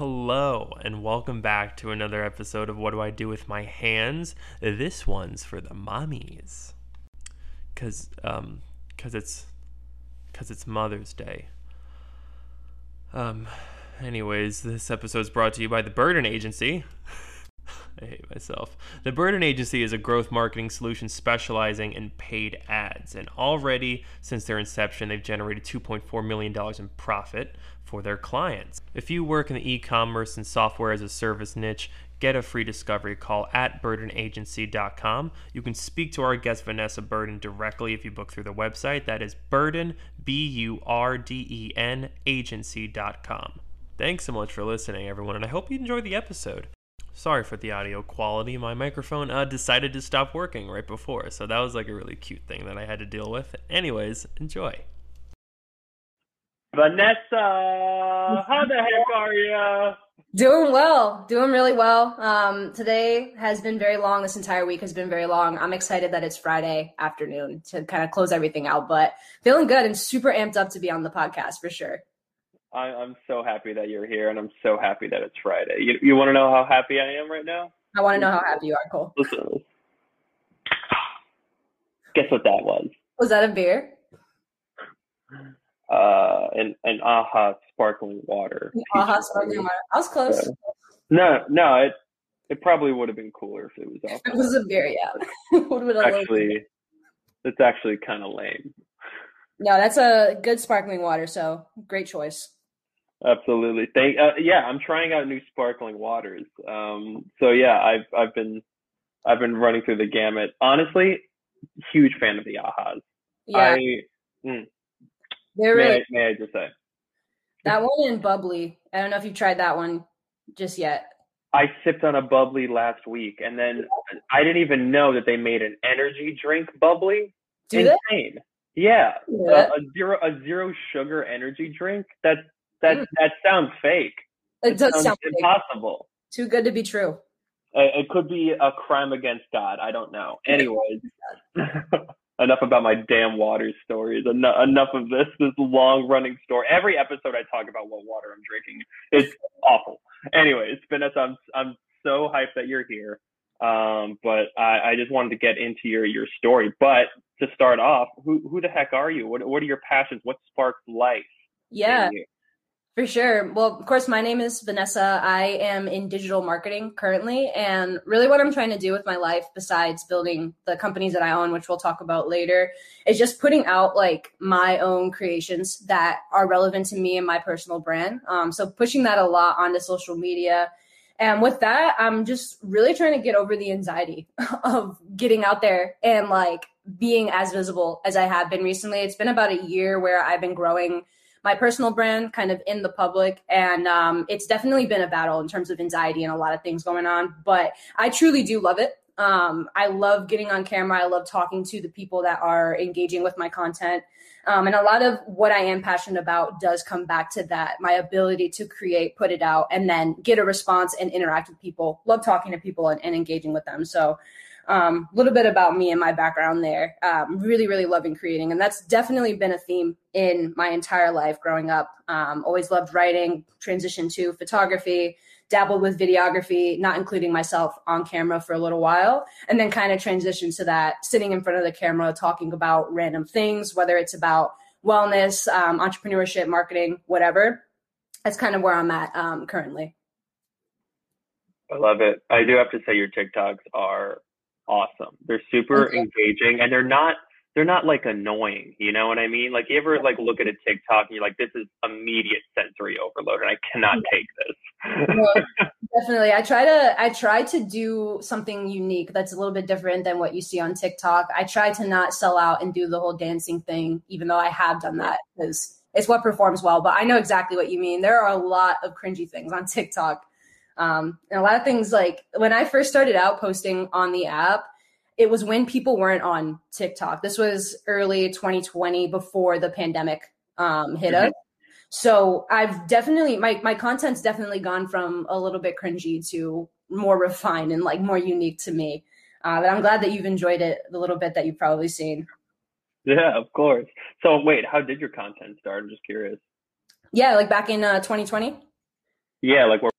Hello, and welcome back to another episode of What Do I Do with My Hands? This one's for the mommies. Cause, um, cause it's, cause it's Mother's Day. Um, anyways, this episode is brought to you by the Burden Agency. I hate myself. The Burden Agency is a growth marketing solution specializing in paid ads. And already, since their inception, they've generated $2.4 million in profit for their clients. If you work in the e commerce and software as a service niche, get a free discovery call at burdenagency.com. You can speak to our guest Vanessa Burden directly if you book through the website. That is burden, B U R D E N, agency.com. Thanks so much for listening, everyone, and I hope you enjoyed the episode. Sorry for the audio quality. My microphone uh, decided to stop working right before, so that was like a really cute thing that I had to deal with. Anyways, enjoy. Vanessa, how the heck are you? Doing well, doing really well. Um, today has been very long. This entire week has been very long. I'm excited that it's Friday afternoon to kind of close everything out, but feeling good and super amped up to be on the podcast for sure. I, I'm so happy that you're here, and I'm so happy that it's Friday. You, you want to know how happy I am right now? I want to know how happy you are, Cole. Listen. Guess what that was? Was that a beer? Uh, an an Aha sparkling water. Aha sparkling water. I was close. Yeah. No, no, it it probably would have been cooler if it was alcohol. It was a beer, yeah. would have been a little- Actually, it's actually kind of lame. No, that's a good sparkling water, so great choice. Absolutely. Thank. Uh, yeah, I'm trying out new sparkling waters. Um, so yeah, I've I've been I've been running through the gamut. Honestly, huge fan of the Ahas. Yeah, I mm, they're may, really may I just say that one and bubly. I don't know if you've tried that one just yet. I sipped on a bubly last week, and then I didn't even know that they made an energy drink bubly. Do they? Yeah, Yeah. A, a zero a zero sugar energy drink. That that Mm. that sounds fake. It does sound fake. impossible. too good to be true. It, it could be a crime against God. I don't know. Anyways, enough about my damn water stories. Enough, enough of this this long running story. Every episode I talk about what water I'm drinking. It's awful. Anyways, Vanessa, I'm I'm so hyped that you're here. Um, but I, I just wanted to get into your your story. But to start off, who who the heck are you? What what are your passions? What sparks life? Yeah, in you? For sure. Well, of course, my name is Vanessa. I am in digital marketing currently. And really, what I'm trying to do with my life, besides building the companies that I own, which we'll talk about later, is just putting out like my own creations that are relevant to me and my personal brand. Um, so, pushing that a lot onto social media. And with that, I'm just really trying to get over the anxiety of getting out there and like being as visible as I have been recently. It's been about a year where I've been growing my personal brand kind of in the public. And um, it's definitely been a battle in terms of anxiety and a lot of things going on. But I truly do love it. Um, I love getting on camera. I love talking to the people that are engaging with my content. Um, and a lot of what I am passionate about does come back to that my ability to create, put it out, and then get a response and interact with people. Love talking to people and, and engaging with them. So, um, a little bit about me and my background there. Um, really, really loving creating, and that's definitely been a theme in my entire life growing up. Um, always loved writing, transitioned to photography, dabbled with videography, not including myself on camera for a little while, and then kind of transitioned to that sitting in front of the camera, talking about random things, whether it's about wellness, um, entrepreneurship, marketing, whatever. That's kind of where I'm at um, currently. I love it. I do have to say your TikToks are awesome. They're super Okay. engaging and they're not they're not like annoying. You know what I mean? Like you ever like look at a TikTok and you're like, this is immediate sensory overload and I cannot take this. No, definitely. I try to I try to do something unique that's a little bit different than what you see on TikTok. I try to not sell out and do the whole dancing thing, even though I have done that because it's what performs well. But I know exactly what you mean. There are a lot of cringy things on TikTok. Um, and a lot of things like when I first started out posting on the app, it was when people weren't on TikTok. This was early 2020 before the pandemic um, hit us. So I've definitely my my content's definitely gone from a little bit cringy to more refined and like more unique to me. Uh, but I'm glad that you've enjoyed it the little bit that you've probably seen. yeah, of course. So wait, how did your content start? I'm just curious. Yeah, like back in uh, 2020. Yeah, like where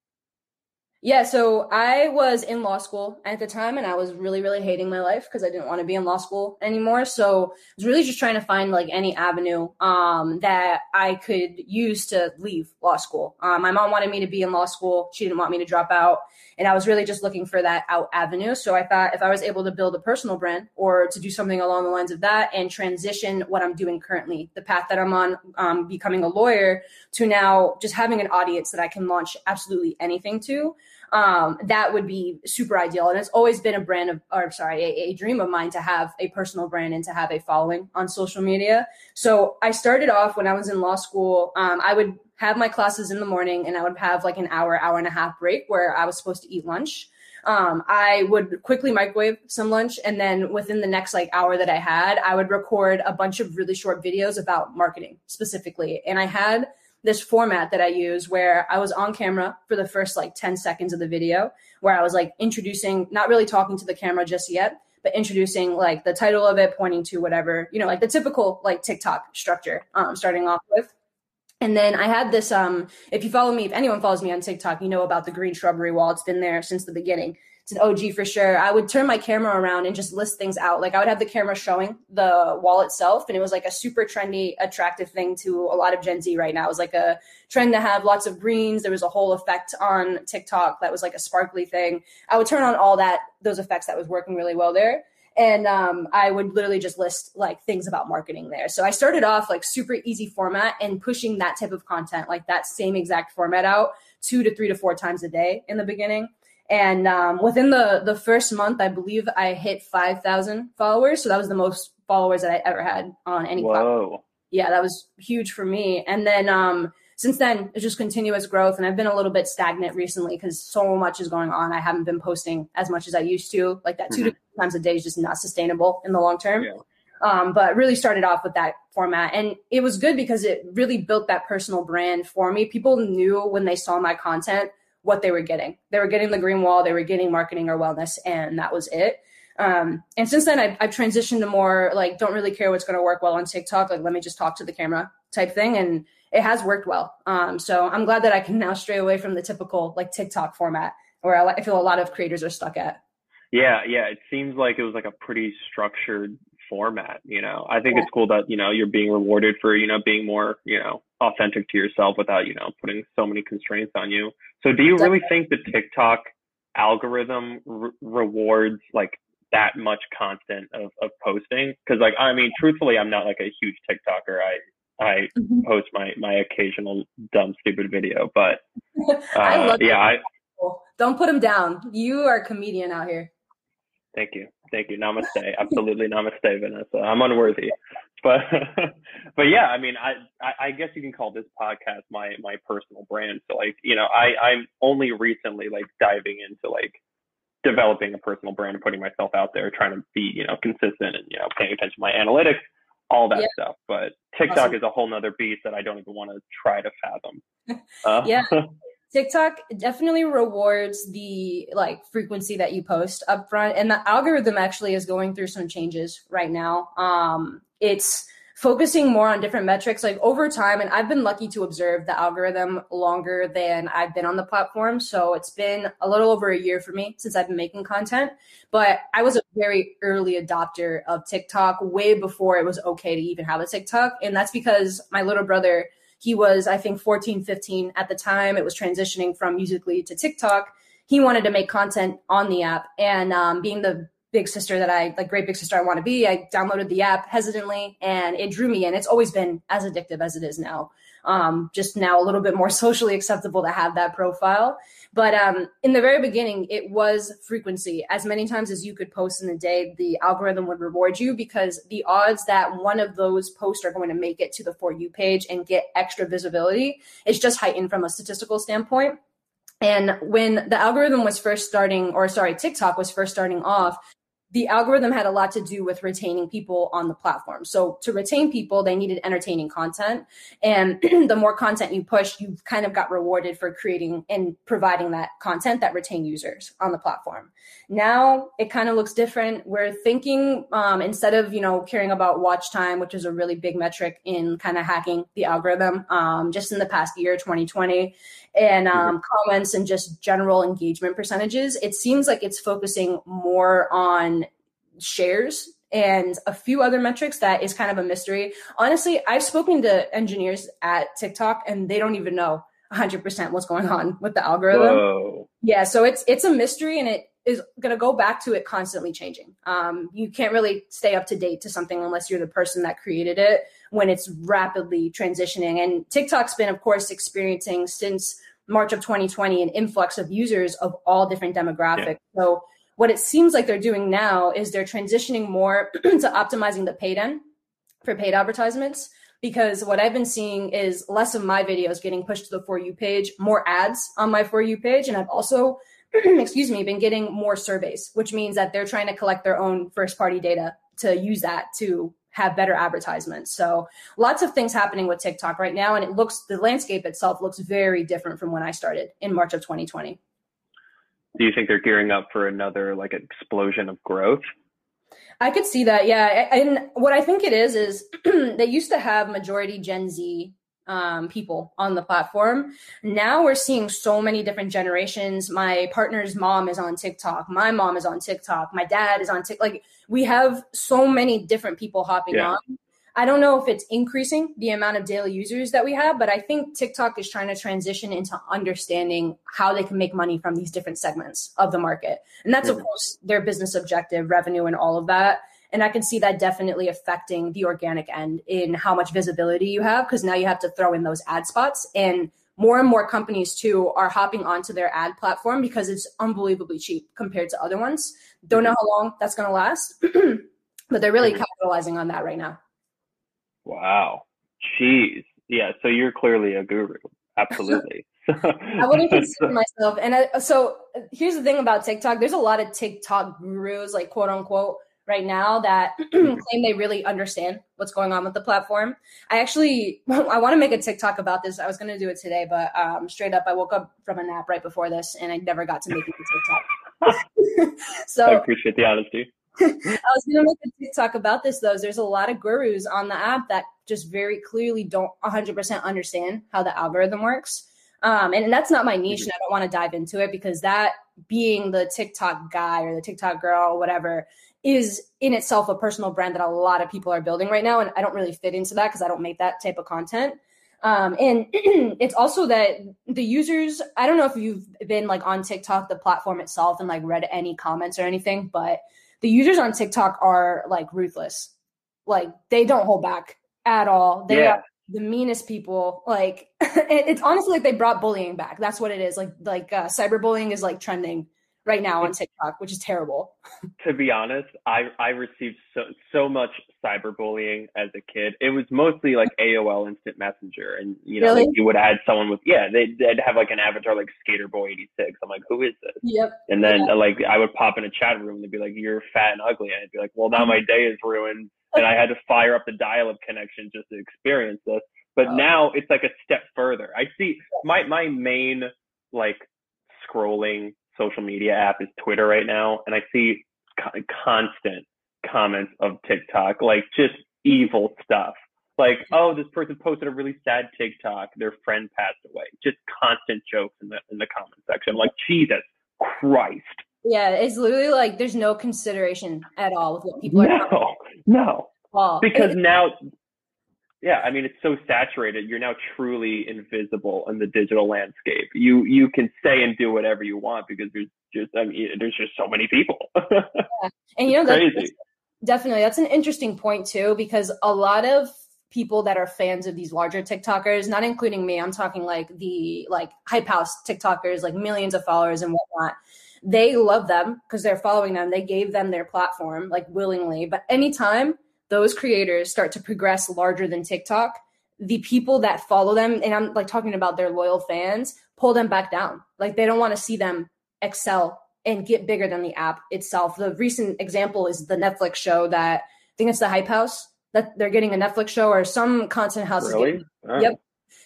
Yeah, so I was in law school at the time and I was really, really hating my life because I didn't want to be in law school anymore. So I was really just trying to find like any avenue um, that I could use to leave law school. Um, my mom wanted me to be in law school. She didn't want me to drop out. And I was really just looking for that out avenue. So I thought if I was able to build a personal brand or to do something along the lines of that and transition what I'm doing currently, the path that I'm on, um, becoming a lawyer, to now just having an audience that I can launch absolutely anything to um, that would be super ideal. And it's always been a brand of, or sorry, a, a, dream of mine to have a personal brand and to have a following on social media. So I started off when I was in law school. Um, I would have my classes in the morning and I would have like an hour, hour and a half break where I was supposed to eat lunch. Um, I would quickly microwave some lunch. And then within the next like hour that I had, I would record a bunch of really short videos about marketing specifically. And I had this format that I use where I was on camera for the first like 10 seconds of the video, where I was like introducing, not really talking to the camera just yet, but introducing like the title of it, pointing to whatever, you know, like the typical like TikTok structure, um, starting off with. And then I had this, um, if you follow me, if anyone follows me on TikTok, you know about the green shrubbery wall. It's been there since the beginning it's an OG for sure. I would turn my camera around and just list things out. Like I would have the camera showing the wall itself, and it was like a super trendy, attractive thing to a lot of Gen Z right now. It was like a trend to have lots of greens. There was a whole effect on TikTok that was like a sparkly thing. I would turn on all that those effects that was working really well there. And um, I would literally just list like things about marketing there. So I started off like super easy format and pushing that type of content, like that same exact format out two to three to four times a day in the beginning and um, within the the first month, I believe I hit five thousand followers. So that was the most followers that I ever had on any Whoa. platform. Yeah, that was huge for me. And then um, since then, it's just continuous growth. And I've been a little bit stagnant recently because so much is going on. I haven't been posting as much as I used to. Like that mm-hmm. two to three times a day is just not sustainable in the long term. Yeah. Um, but really started off with that format. And it was good because it really built that personal brand for me. People knew when they saw my content what they were getting. They were getting the green wall, they were getting marketing or wellness, and that was it. Um, and since then, I've, I've, transitioned to more like don't really care what's going to work well on TikTok. Like let me just talk to the camera type thing, and it has worked well. Um, so I'm glad that I can now stray away from the typical like TikTok format where I, I feel a lot of creators are stuck at. Yeah, yeah. It seems like it was like a pretty structured format. You know, I think yeah. it's cool that you know you're being rewarded for you know being more you know authentic to yourself without you know putting so many constraints on you. So, do you really think the TikTok algorithm re- rewards like that much content of, of posting? Because like I mean, truthfully, I'm not like a huge TikToker. I I mm-hmm. post my my occasional dumb stupid video, but uh, I love yeah, I don't put them down. You are a comedian out here. Thank you. Thank you. Namaste. Absolutely namaste, Vanessa. I'm unworthy. But but yeah, I mean I, I, guess you can call this podcast my my personal brand. So like, you know, I, I'm only recently like diving into like developing a personal brand and putting myself out there, trying to be, you know, consistent and, you know, paying attention to my analytics, all that stuff. But TikTok awesome. is a whole nother beast that I don't even want to try to fathom. Uh, yeah. TikTok definitely rewards the like frequency that you post up front. And the algorithm actually is going through some changes right now. Um, it's focusing more on different metrics like over time and i've been lucky to observe the algorithm longer than i've been on the platform so it's been a little over a year for me since i've been making content but i was a very early adopter of tiktok way before it was okay to even have a tiktok and that's because my little brother he was, I think, 14, 15 at the time. It was transitioning from Musical.ly to TikTok. He wanted to make content on the app. And um, being the big sister that I, like, great big sister I want to be, I downloaded the app hesitantly and it drew me in. It's always been as addictive as it is now. Um, just now a little bit more socially acceptable to have that profile. But um, in the very beginning, it was frequency. As many times as you could post in a day, the algorithm would reward you because the odds that one of those posts are going to make it to the For You page and get extra visibility is just heightened from a statistical standpoint. And when the algorithm was first starting, or sorry, TikTok was first starting off, the algorithm had a lot to do with retaining people on the platform. So to retain people, they needed entertaining content. And the more content you push, you kind of got rewarded for creating and providing that content that retain users on the platform. Now it kind of looks different. We're thinking um, instead of, you know, caring about watch time, which is a really big metric in kind of hacking the algorithm, um, just in the past year, 2020, and um, mm-hmm. comments and just general engagement percentages, it seems like it's focusing more on shares and a few other metrics that is kind of a mystery. Honestly, I've spoken to engineers at TikTok and they don't even know 100% what's going on with the algorithm. Whoa. Yeah, so it's it's a mystery and it is going to go back to it constantly changing. Um, you can't really stay up to date to something unless you're the person that created it when it's rapidly transitioning. And TikTok's been, of course, experiencing since March of 2020 an influx of users of all different demographics. Yeah. So what it seems like they're doing now is they're transitioning more to optimizing the paid end for paid advertisements because what I've been seeing is less of my videos getting pushed to the For You page, more ads on my For You page. And I've also, excuse me, been getting more surveys, which means that they're trying to collect their own first party data to use that to have better advertisements. So lots of things happening with TikTok right now. And it looks, the landscape itself looks very different from when I started in March of 2020. Do you think they're gearing up for another like explosion of growth? I could see that, yeah. And what I think it is is they used to have majority Gen Z um, people on the platform. Now we're seeing so many different generations. My partner's mom is on TikTok. My mom is on TikTok. My dad is on TikTok. Like we have so many different people hopping yeah. on I don't know if it's increasing the amount of daily users that we have, but I think TikTok is trying to transition into understanding how they can make money from these different segments of the market. And that's, mm-hmm. of course, their business objective, revenue, and all of that. And I can see that definitely affecting the organic end in how much visibility you have, because now you have to throw in those ad spots. And more and more companies, too, are hopping onto their ad platform because it's unbelievably cheap compared to other ones. Don't know how long that's going to last, but they're really mm-hmm. capitalizing on that right now. Wow. Jeez. Yeah. So you're clearly a guru. Absolutely. I wouldn't consider myself. And I, so here's the thing about TikTok. There's a lot of TikTok gurus, like quote unquote, right now that claim they really understand what's going on with the platform. I actually I want to make a TikTok about this. I was going to do it today, but um, straight up, I woke up from a nap right before this, and I never got to make it to TikTok. so I appreciate the honesty. I was going to make a TikTok about this though. There's a lot of gurus on the app that just very clearly don't 100% understand how the algorithm works. Um, and that's not my niche, and I don't want to dive into it because that being the TikTok guy or the TikTok girl or whatever is in itself a personal brand that a lot of people are building right now. And I don't really fit into that because I don't make that type of content. Um, and it's also that the users, I don't know if you've been like on TikTok, the platform itself, and like read any comments or anything, but the users on TikTok are like ruthless. Like they don't hold back at all. They yeah. are the meanest people. Like it's honestly like they brought bullying back. That's what it is. Like like uh, cyberbullying is like trending right now on TikTok, which is terrible. to be honest, I I received so so much cyberbullying as a kid. It was mostly like AOL Instant Messenger, and you know really? like you would add someone with yeah they they'd have like an avatar like Skaterboy86. I'm like, who is this? Yep. And then yeah. like I would pop in a chat room and they'd be like, you're fat and ugly, and I'd be like, well now mm-hmm. my day is ruined, and I had to fire up the dial-up connection just to experience this. But oh. now it's like a step further. I see my my main like scrolling social media app is Twitter right now, and I see co- constant comments of TikTok, like just evil stuff. Like, oh, this person posted a really sad TikTok. Their friend passed away. Just constant jokes in the in the comment section. Like, Jesus Christ. Yeah, it's literally like there's no consideration at all with what people are. No, no. Well, because now yeah, I mean, it's so saturated. You're now truly invisible in the digital landscape. You you can say and do whatever you want because there's just I mean, there's just so many people. yeah. And you know, that's, crazy. definitely that's an interesting point too because a lot of people that are fans of these larger TikTokers, not including me, I'm talking like the like hype house TikTokers, like millions of followers and whatnot. They love them because they're following them. They gave them their platform like willingly, but anytime those creators start to progress larger than TikTok, the people that follow them, and I'm like talking about their loyal fans, pull them back down. Like they don't want to see them excel and get bigger than the app itself. The recent example is the Netflix show that I think it's the Hype House that they're getting a Netflix show or some content house. Really? Yep.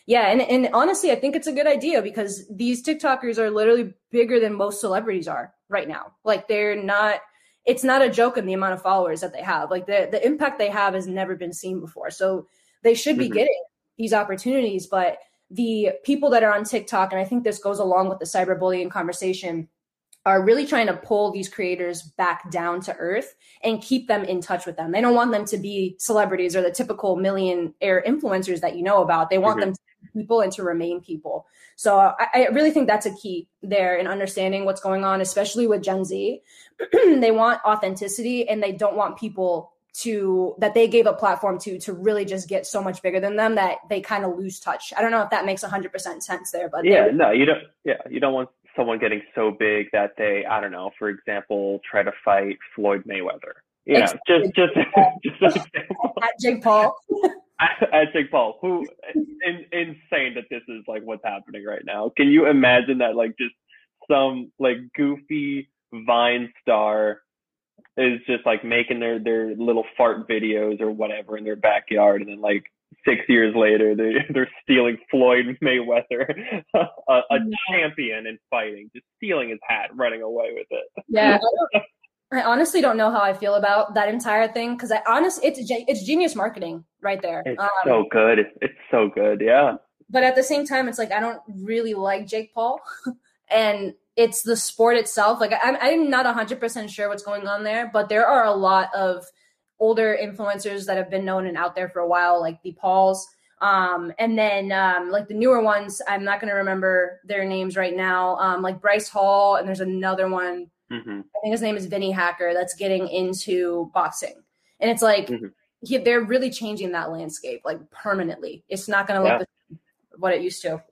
Yeah, and, and honestly, I think it's a good idea because these TikTokers are literally bigger than most celebrities are right now. Like they're not it's not a joke in the amount of followers that they have. Like the the impact they have has never been seen before. So they should be mm-hmm. getting these opportunities, but the people that are on TikTok, and I think this goes along with the cyberbullying conversation, are really trying to pull these creators back down to earth and keep them in touch with them. They don't want them to be celebrities or the typical millionaire influencers that you know about. They want mm-hmm. them to be people and to remain people. So I, I, really think that's a key there in understanding what's going on, especially with Gen Z. they want authenticity and they don't want people to that they gave a platform to to really just get so much bigger than them that they kind of lose touch. I don't know if that makes 100% sense there, but yeah, no, you don't. Yeah, you don't want someone getting so big that they, I don't know, for example, try to fight Floyd Mayweather. You know, just just just an example. At Jake Paul. At Jake Paul, who in, insane that this is like what's happening right now. Can you imagine that? Like just some like goofy Vine star is just like making their their little fart videos or whatever in their backyard, and then like six years later they they're stealing Floyd Mayweather, a, a yeah. champion in fighting, just stealing his hat, running away with it. Yeah. I honestly don't know how I feel about that entire thing because I honestly it's it's genius marketing right there. It's um, so good. It's, it's so good. Yeah. But at the same time, it's like I don't really like Jake Paul, and it's the sport itself. Like I'm, I'm not 100% sure what's going on there, but there are a lot of older influencers that have been known and out there for a while, like the Pauls. Um, and then um, like the newer ones, I'm not going to remember their names right now. Um, like Bryce Hall, and there's another one. Mm-hmm. I think his name is Vinnie Hacker. That's getting into boxing, and it's like mm-hmm. he, they're really changing that landscape like permanently. It's not going to look yeah. what it used to.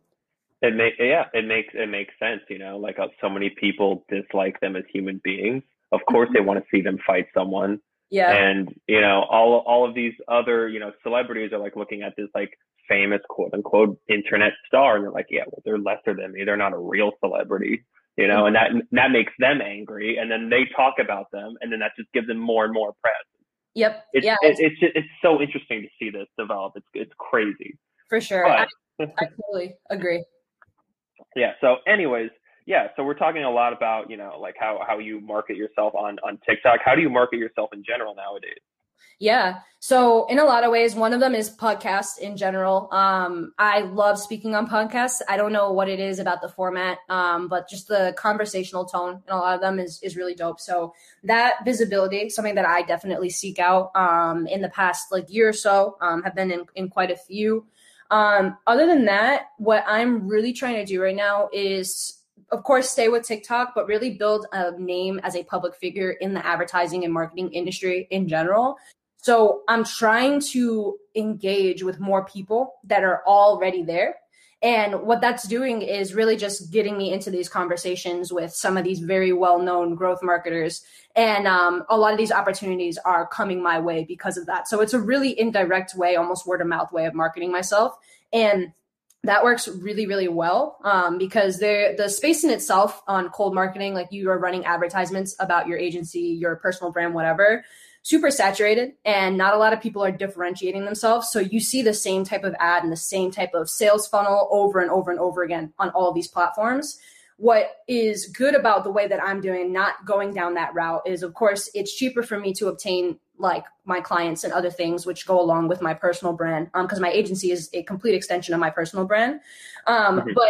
It make yeah, it makes it makes sense. You know, like uh, so many people dislike them as human beings. Of course, they want to see them fight someone. Yeah. And you know, all all of these other you know celebrities are like looking at this like famous quote unquote internet star, and they're like, yeah, well, they're lesser than me. They're not a real celebrity. You know, and that that makes them angry, and then they talk about them, and then that just gives them more and more press. Yep. It's, yeah. It, it's it's so interesting to see this develop. It's it's crazy. For sure. But, I, I totally agree yeah. So, anyways, yeah. So we're talking a lot about you know like how how you market yourself on on TikTok. How do you market yourself in general nowadays? Yeah. So in a lot of ways, one of them is podcasts in general. Um, I love speaking on podcasts. I don't know what it is about the format, um, but just the conversational tone in a lot of them is, is really dope. So that visibility, something that I definitely seek out, um, in the past like year or so, um, have been in, in quite a few. Um, other than that, what I'm really trying to do right now is, of course, stay with TikTok, but really build a name as a public figure in the advertising and marketing industry in general. So I'm trying to engage with more people that are already there and what that's doing is really just getting me into these conversations with some of these very well known growth marketers. And um, a lot of these opportunities are coming my way because of that. So it's a really indirect way, almost word of mouth way of marketing myself. And that works really, really well um, because the the space in itself on cold marketing, like you are running advertisements about your agency, your personal brand, whatever super saturated and not a lot of people are differentiating themselves. So you see the same type of ad and the same type of sales funnel over and over and over again on all these platforms. What is good about the way that I'm doing, not going down that route, is of course it's cheaper for me to obtain like my clients and other things which go along with my personal brand because um, my agency is a complete extension of my personal brand. Um, mm-hmm. But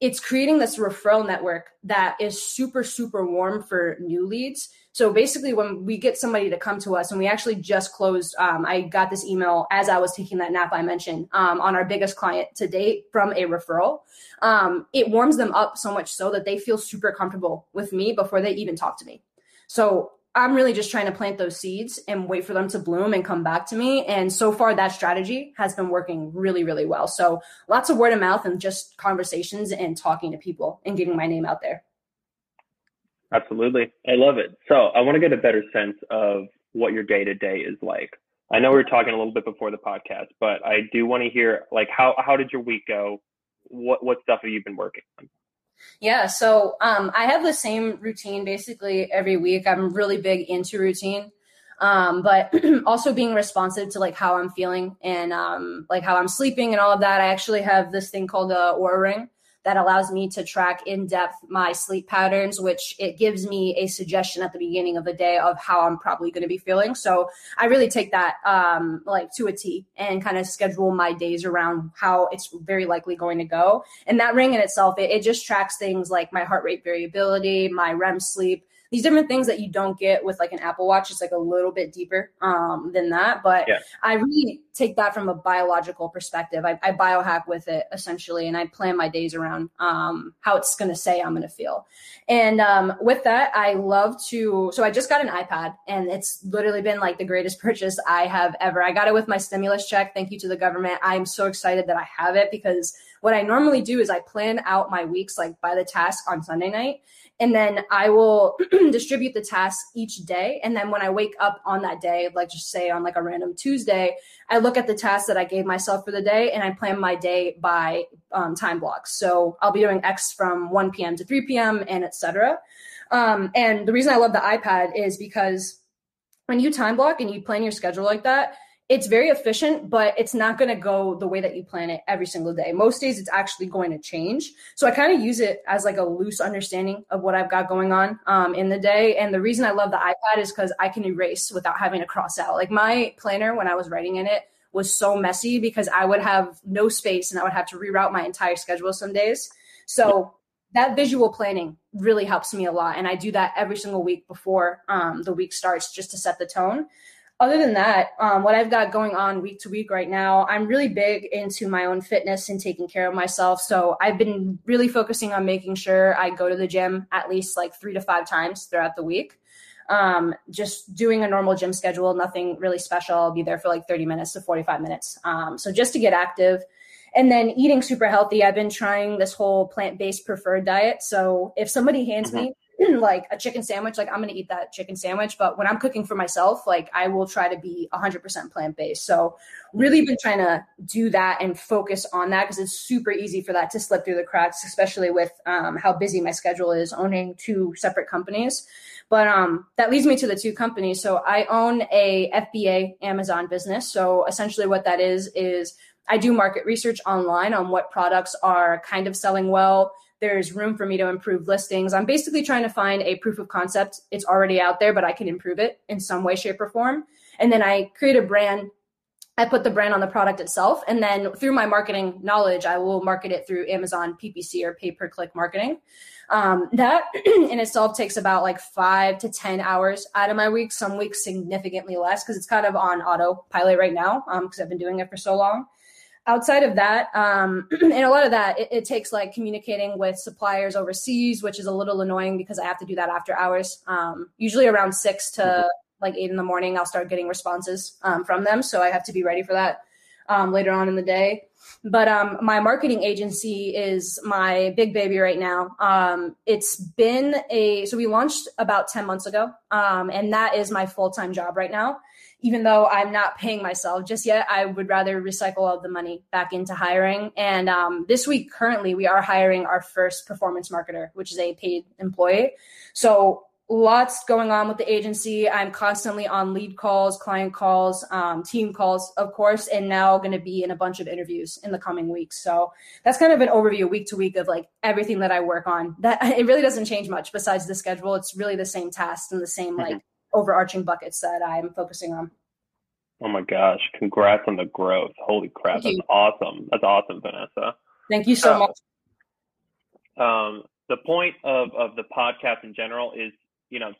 it's creating this referral network that is super super warm for new leads so basically, when we get somebody to come to us, and we actually just closed, um, I got this email as I was taking that nap I mentioned um, on our biggest client to date from a referral. Um, it warms them up so much so that they feel super comfortable with me before they even talk to me. So I'm really just trying to plant those seeds and wait for them to bloom and come back to me. And so far, that strategy has been working really, really well. So lots of word of mouth and just conversations and talking to people and getting my name out there. Absolutely. I love it. So I want to get a better sense of what your day to day is like. I know we were talking a little bit before the podcast, but I do want to hear like how how did your week go? What what stuff have you been working on? Yeah, so um, I have the same routine basically every week. I'm really big into routine, um, but also being responsive to like how I'm feeling and um, like how I'm sleeping and all of that. I actually have this thing called a Oura ring that allows me to track in depth my sleep patterns, which it gives me a suggestion at the beginning of the day of how I'm probably going to be feeling. So I really take that um, like to a T and kind of schedule my days around how it's very likely going to go. And that ring in itself, it, it just tracks things like my heart rate variability, my REM sleep, these different things that you don't get with like an Apple Watch. It's like a little bit deeper um, than that. But yeah. I really take that from a biological perspective. I, I biohack with it essentially, and I plan my days around um, how it's going to say I'm going to feel. And um, with that, I love to. So I just got an iPad, and it's literally been like the greatest purchase I have ever. I got it with my stimulus check. Thank you to the government. I'm so excited that I have it because what I normally do is I plan out my weeks like by the task on Sunday night and then I will distribute the tasks each day. And then when I wake up on that day, like just say on like a random Tuesday, I look at the tasks that I gave myself for the day and I plan my day by um, time blocks. So I'll be doing X from 1 p.m. to 3 p.m. and etc. Um, and the reason I love the iPad is because when you time block and you plan your schedule like that, it's very efficient, but it's not going to go the way that you plan it every single day. Most days it's actually going to change. So I kind of use it as like a loose understanding of what I've got going on um, in the day. And the reason I love the iPad is because I can erase without having to cross out. Like my planner, when I was writing in it, was so messy because I would have no space and I would have to reroute my entire schedule some days. So that visual planning really helps me a lot. And I do that every single week before um, the week starts just to set the tone other than that, um, what I've got going on week to week right now, I'm really big into my own fitness and taking care of myself. So I've been really focusing on making sure I go to the gym at least like three to five times throughout the week. Um, just doing a normal gym schedule, nothing really special. I'll be there for like 30 minutes to 45 minutes. Um, so just to get active. And then eating super healthy. I've been trying this whole plant based preferred diet. So if somebody hands mm-hmm. me like a chicken sandwich, like I'm going to eat that chicken sandwich. But when I'm cooking for myself, like I will try to be 100% plant based. So, really been trying to do that and focus on that because it's super easy for that to slip through the cracks, especially with um, how busy my schedule is owning two separate companies. But um, that leads me to the two companies. So, I own a FBA Amazon business. So, essentially, what that is, is I do market research online on what products are kind of selling well there's room for me to improve listings. I'm basically trying to find a proof of concept. It's already out there, but I can improve it in some way, shape, or form. And then I create a brand. I put the brand on the product itself. And then through my marketing knowledge, I will market it through Amazon PPC or pay per click marketing. Um, that in itself takes about like five to 10 hours out of my week, some weeks significantly less because it's kind of on autopilot right now because um, I've been doing it for so long outside of that um, and a lot of that it, it, takes like communicating with suppliers overseas which is a little annoying because i have to do that after hours. Um, usually around six to mm-hmm. like eight in the morning i'll start getting responses um, from them. So i have to be ready for that um, later on in the day. But um, my marketing agency is my big baby right now. Um, it's been a so we launched about 10 months ago. And that is my full-time job right now even though I'm not paying myself just yet, I would rather recycle all the money back into hiring. And um, this week, currently, we are hiring our first performance marketer, which is a paid employee. So lots going on with the agency. I'm constantly on lead calls, client calls, um, team calls, of course, and now going to be in a bunch of interviews in the coming weeks. So that's kind of an overview week to week of like everything that I work on. That it really doesn't change much besides the schedule. It's really the same tasks and the same like overarching buckets that I'm focusing on. Oh my gosh! Congrats on the growth! Holy crap! Thank that's you. awesome. That's awesome, Vanessa. Thank you so uh, much. Um, the point of of the podcast in general is, you know,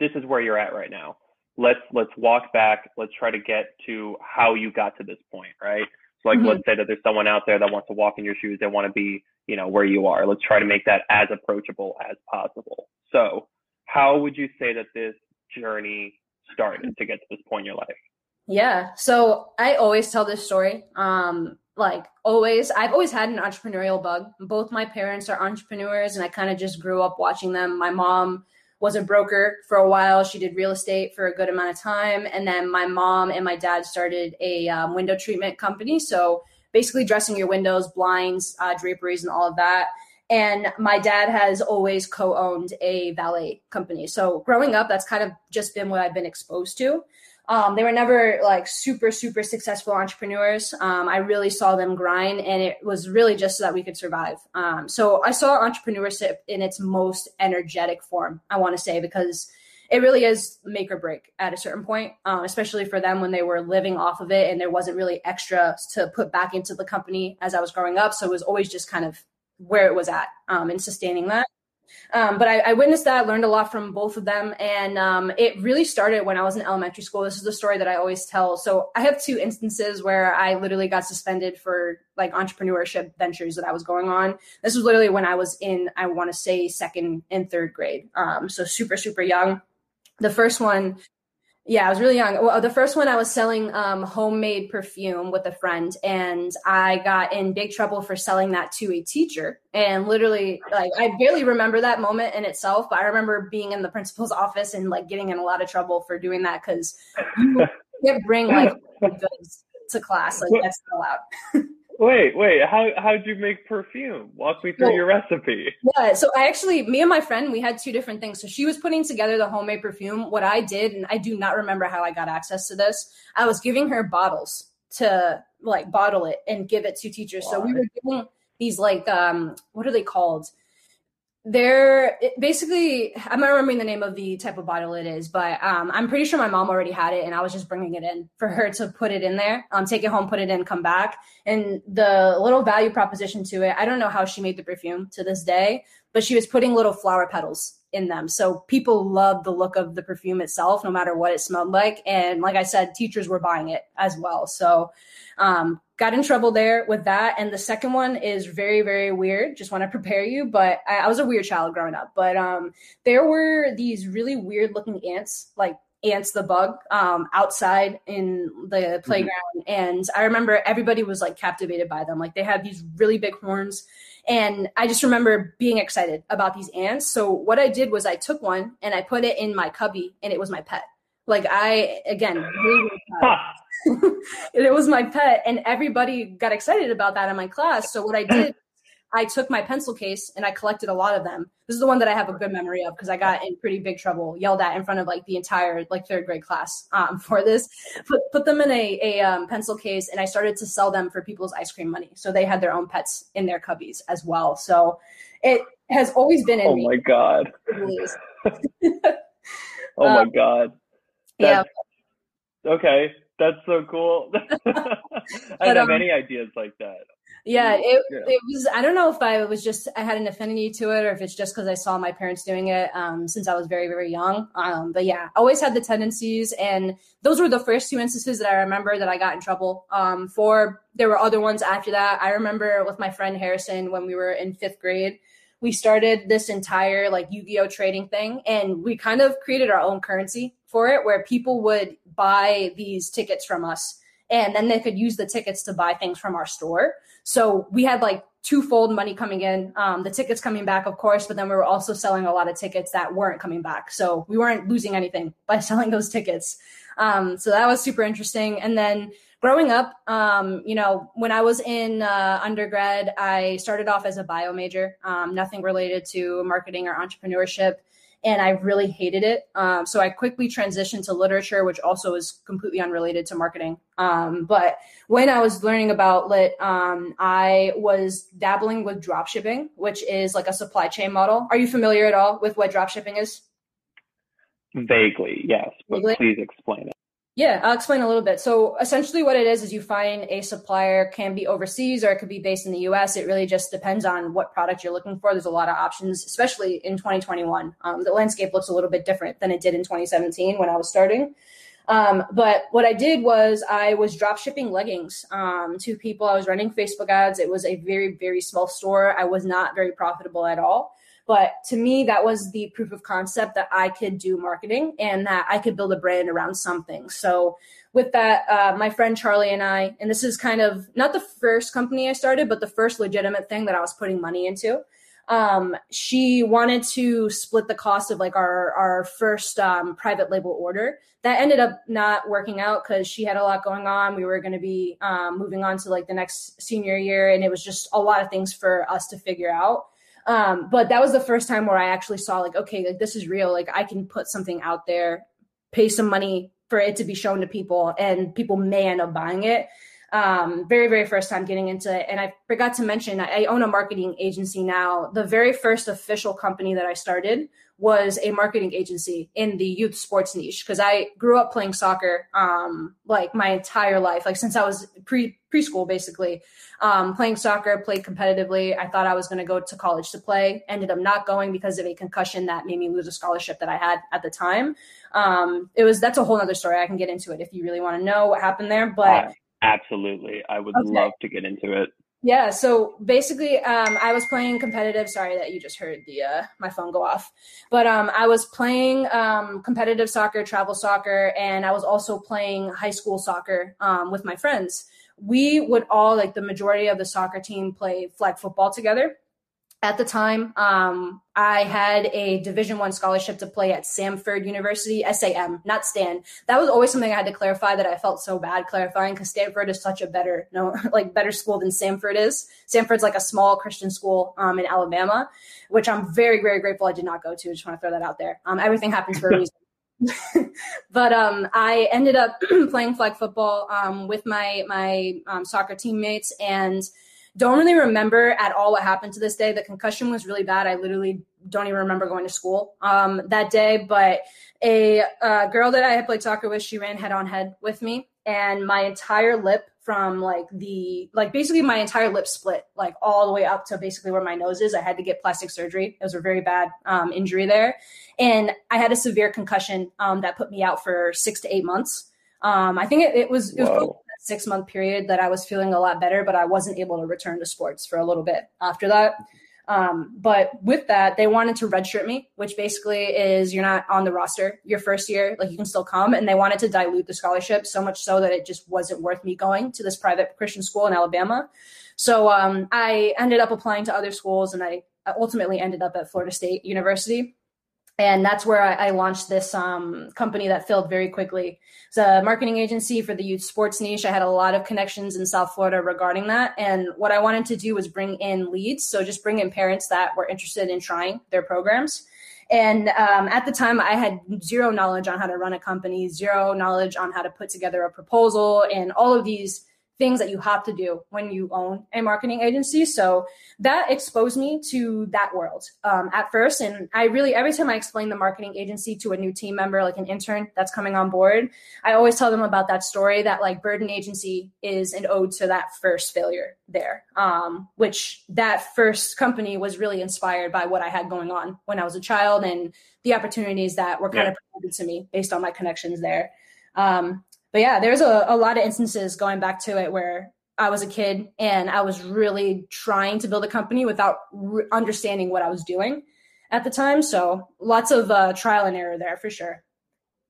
this is where you're at right now. Let's let's walk back. Let's try to get to how you got to this point, right? So, like, mm-hmm. let's say that there's someone out there that wants to walk in your shoes. They want to be, you know, where you are. Let's try to make that as approachable as possible. So, how would you say that this journey started to get to this point in your life? Yeah. So I always tell this story. Um, like always, I've always had an entrepreneurial bug. Both my parents are entrepreneurs, and I kind of just grew up watching them. My mom was a broker for a while. She did real estate for a good amount of time. And then my mom and my dad started a um, window treatment company. So basically, dressing your windows, blinds, uh, draperies, and all of that And my dad has always co owned a valet company. So growing up, that's kind of just been what I've been exposed to. Um, they were never like super, super successful entrepreneurs. Um, I really saw them grind, and it was really just so that we could survive. Um, so I saw entrepreneurship in its most energetic form, I want to say, because it really is make or break at a certain point, um, especially for them when they were living off of it and there wasn't really extra to put back into the company as I was growing up. So it was always just kind of where it was at um, and sustaining that. Um, but I, I, witnessed that, learned a lot from both of them. And um, it really started when I was in elementary school. This is the story that I always tell. So I have two instances where I literally got suspended for like entrepreneurship ventures that I was going on. This was literally when I was in, I want to say, second and third grade. Um, so super, super young. The first one yeah, I was really young. Well, the first one I was selling um, homemade perfume with a friend, and I got in big trouble for selling that to a teacher. And literally, like, I barely remember that moment in itself, but I remember being in the principal's office and like getting in a lot of trouble for doing that because you can't bring like goods to class. Like that's not allowed. Wait, wait. How how'd you make perfume? Walk me through well, your recipe. Yeah, so I actually, me and my friend, we had two different things. So she was putting together the homemade perfume. What I did, and I do not remember how I got access to this. I was giving her bottles to like bottle it and give it to teachers. So we were giving these like um, what are they called? They're basically i'm not remembering the name of the type of bottle it is but um, i'm pretty sure my mom already had it and i was just bringing it in for her to put it in there um, take it home put it in come back. And the little value proposition to it i don't know how she made the perfume to this day but she was putting little flower petals in them. So people loved the look of the perfume itself no matter what it smelled like. And like i said teachers were buying it as well. So um, got in trouble there with that. And the second one is very, very weird. Just want to prepare you. But I, I was a weird child growing up. But um, there were these really weird looking ants, like ants the bug um, outside in the mm-hmm. playground mm-hmm. and i remember everybody was like captivated by them like they had these really big horns and i just remember being excited about these ants so what i did was i took one and i put it in my cubby and it was my pet like i again really, really it was my pet, and everybody got excited about that in my class. So what I did, I took my pencil case and I collected a lot of them. This is the one that I have a good memory of because I got in pretty big trouble, yelled at in front of like the entire like third grade class um, for this. Put put them in a a um, pencil case, and I started to sell them for people's ice cream money. So they had their own pets in their cubbies as well. So it has always been in oh me. My god. oh my um, god. Yeah. Okay that's so cool. I don't have um, any ideas like that. Yeah, it, yeah. it was. I don't know if I was just I had an affinity to it, or if it's just because I saw my parents doing it um, since I was very very young. Um, but yeah, always had the tendencies, and those were the first two instances that I remember that I got in trouble um, for. There were other ones after that. I remember with my friend Harrison when we were in fifth grade we started this entire like Yu-Gi-Oh trading thing and we kind of created our own currency for it where people would buy these tickets from us and then they could use the tickets to buy things from our store. So we had like twofold money coming in, um, the tickets coming back, of course, but then we were also selling a lot of tickets that weren't coming back. So we weren't losing anything by selling those tickets. Um, so that was super interesting. And then growing up, um, you know, when I was in uh, undergrad, I started off as a bio major, um, nothing related to marketing or entrepreneurship. And I really hated it. Um, so I quickly transitioned to literature, which also is completely unrelated to marketing. Um, but when I was learning about lit, um, I was dabbling with drop shipping, which is like a supply chain model. Are you familiar at all with what drop shipping is? Vaguely, yes, but Vaguely? please explain it. Yeah, I'll explain a little bit. So essentially what it is is you find a supplier can be overseas or it could be based in the US. It really just depends on what product you're looking for. There's a lot of options, especially in 2021. Um, the landscape looks a little bit different than it did in 2017 when I was starting. Um, but what I did was I was drop shipping leggings um, to people. I was running Facebook ads. It was a very, very small store. I was not very profitable at all. But to me, that was the proof of concept that I could do marketing and that I could build a brand around something. So with that, uh, my friend Charlie and I, and this is kind of not the first company I started, but the first legitimate thing that I was putting money into. Um, she wanted to split the cost of like our our first um, private label order. That ended up not working out because she had a lot going on. We were going to be um, moving on to like the next senior year, and it was just a lot of things for us to figure out. Um, but that was the first time where I actually saw like, okay, like this is real. Like I can put something out there, pay some money for it to be shown to people, and people may end up buying it. Um, very, very first time getting into it. And I forgot to mention, I own a marketing agency now. The very first official company that I started was a marketing agency in the youth sports niche because I grew up playing soccer um, like my entire life, like since I was pre preschool basically. Um, playing soccer, played competitively. I thought I was going to go to college to play. Ended up not going because of a concussion that made me lose a scholarship that I had at the time. Um, it was that's a whole other story. I can get into it if you really want to know what happened there. But absolutely, I would okay. love to get into it. Yeah, so basically, um, I was playing competitive. Sorry that you just heard the uh, my phone go off, but um, I was playing um, competitive soccer, travel soccer, and I was also playing high school soccer um, with my friends. We would all like the majority of the soccer team play flag football together at the time um, i had a division one scholarship to play at samford university sam not stan. That was always something i had to clarify that i felt so bad clarifying because stanford is such a better no like better school than samford is. Samford's like a small christian school um, in alabama which i'm very very grateful i did not go to. Just want to throw that out there. Um, everything happens for a reason. But um, I ended up playing flag football um, with my my um, soccer teammates, and don't really remember at all what happened to this day. The concussion was really bad. I literally don't even remember going to school um, that day. But a uh, girl that I had played soccer with, she ran head on head with me, and my entire lip from like the like basically my entire lip split like all the way up to basically where my nose is. I had to get plastic surgery. It was a very bad um, injury there, and I had a severe concussion um, that put me out for six to eight months. Um, I think it, it was it was six month period that I was feeling a lot better, but I wasn't able to return to sports for a little bit after that. Um, but with that, they wanted to redshirt me, which basically is you're not on the roster your first year, like you can still come. And they wanted to dilute the scholarship so much so that it just wasn't worth me going to this private Christian school in Alabama. So um, I ended up applying to other schools and I ultimately ended up at Florida State University and that's where I, I launched this um, company that filled very quickly. It's a marketing agency for the youth sports niche. I had a lot of connections in South Florida regarding that, and what I wanted to do was bring in leads. So just bring in parents that were interested in trying their programs. And um, at the time, I had zero knowledge on how to run a company, zero knowledge on how to put together a proposal, and all of these things that you have to do when you own a marketing agency. So that exposed me to that world um, at first. And I really, every time I explain the marketing agency to a new team member, like an intern that's coming on board, I always tell them about that story that like Burden Agency is an ode to that first failure there, um, which that first company was really inspired by what I had going on when I was a child and the opportunities that were kind yeah. of presented to me based on my connections there. Um, but yeah, there's a, a lot of instances going back to it where I was a kid and I was really trying to build a company without re- understanding what I was doing at the time. So lots of uh, trial and error there for sure.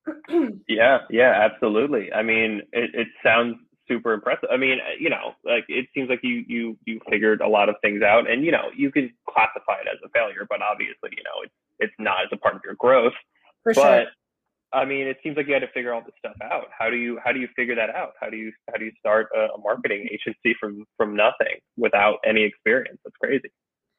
yeah, yeah, absolutely. I mean, it, it sounds super impressive. I mean, you know, like it seems like you you you figured a lot of things out, and you know, you can classify it as a failure, but obviously, you know, it's it's not as a part of your growth. For but, sure. I mean, it seems like you had to figure all this stuff out. How do you how do you figure that out? How do you how do you start a, a marketing agency from from nothing without any experience? That's crazy.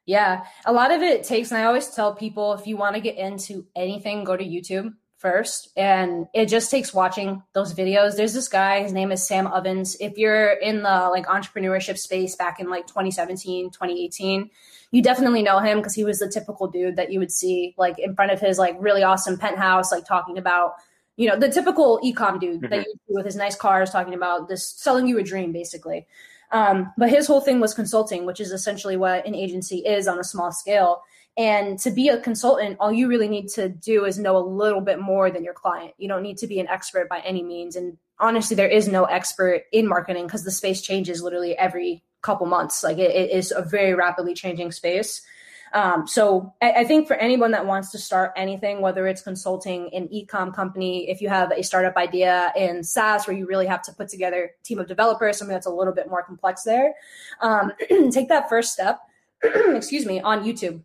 Yeah, a lot of it takes, and I always tell people if you want to get into anything, go to YouTube first, and it just takes watching those videos. There's this guy, his name is Sam Ovens. If you're in the like entrepreneurship space back in like 2017, 2018 you definitely know him because he was the typical dude that you would see like in front of his like really awesome penthouse, like talking about, you know, the typical ecom dude mm-hmm. that you see with his nice cars, talking about this selling you a dream, basically. Um, but his whole thing was consulting, which is essentially what an agency is on a small scale. And to be a consultant, all you really need to do is know a little bit more than your client. You don't need to be an expert by any means. And honestly, there is no expert in marketing because the space changes literally every couple months. Like it, it is a very rapidly changing space. Um, so I, I, think for anyone that wants to start anything, whether it's consulting an ecom company, if you have a startup idea in SaaS where you really have to put together a team of developers, something that's a little bit more complex there, um, take that first step, excuse me, on YouTube.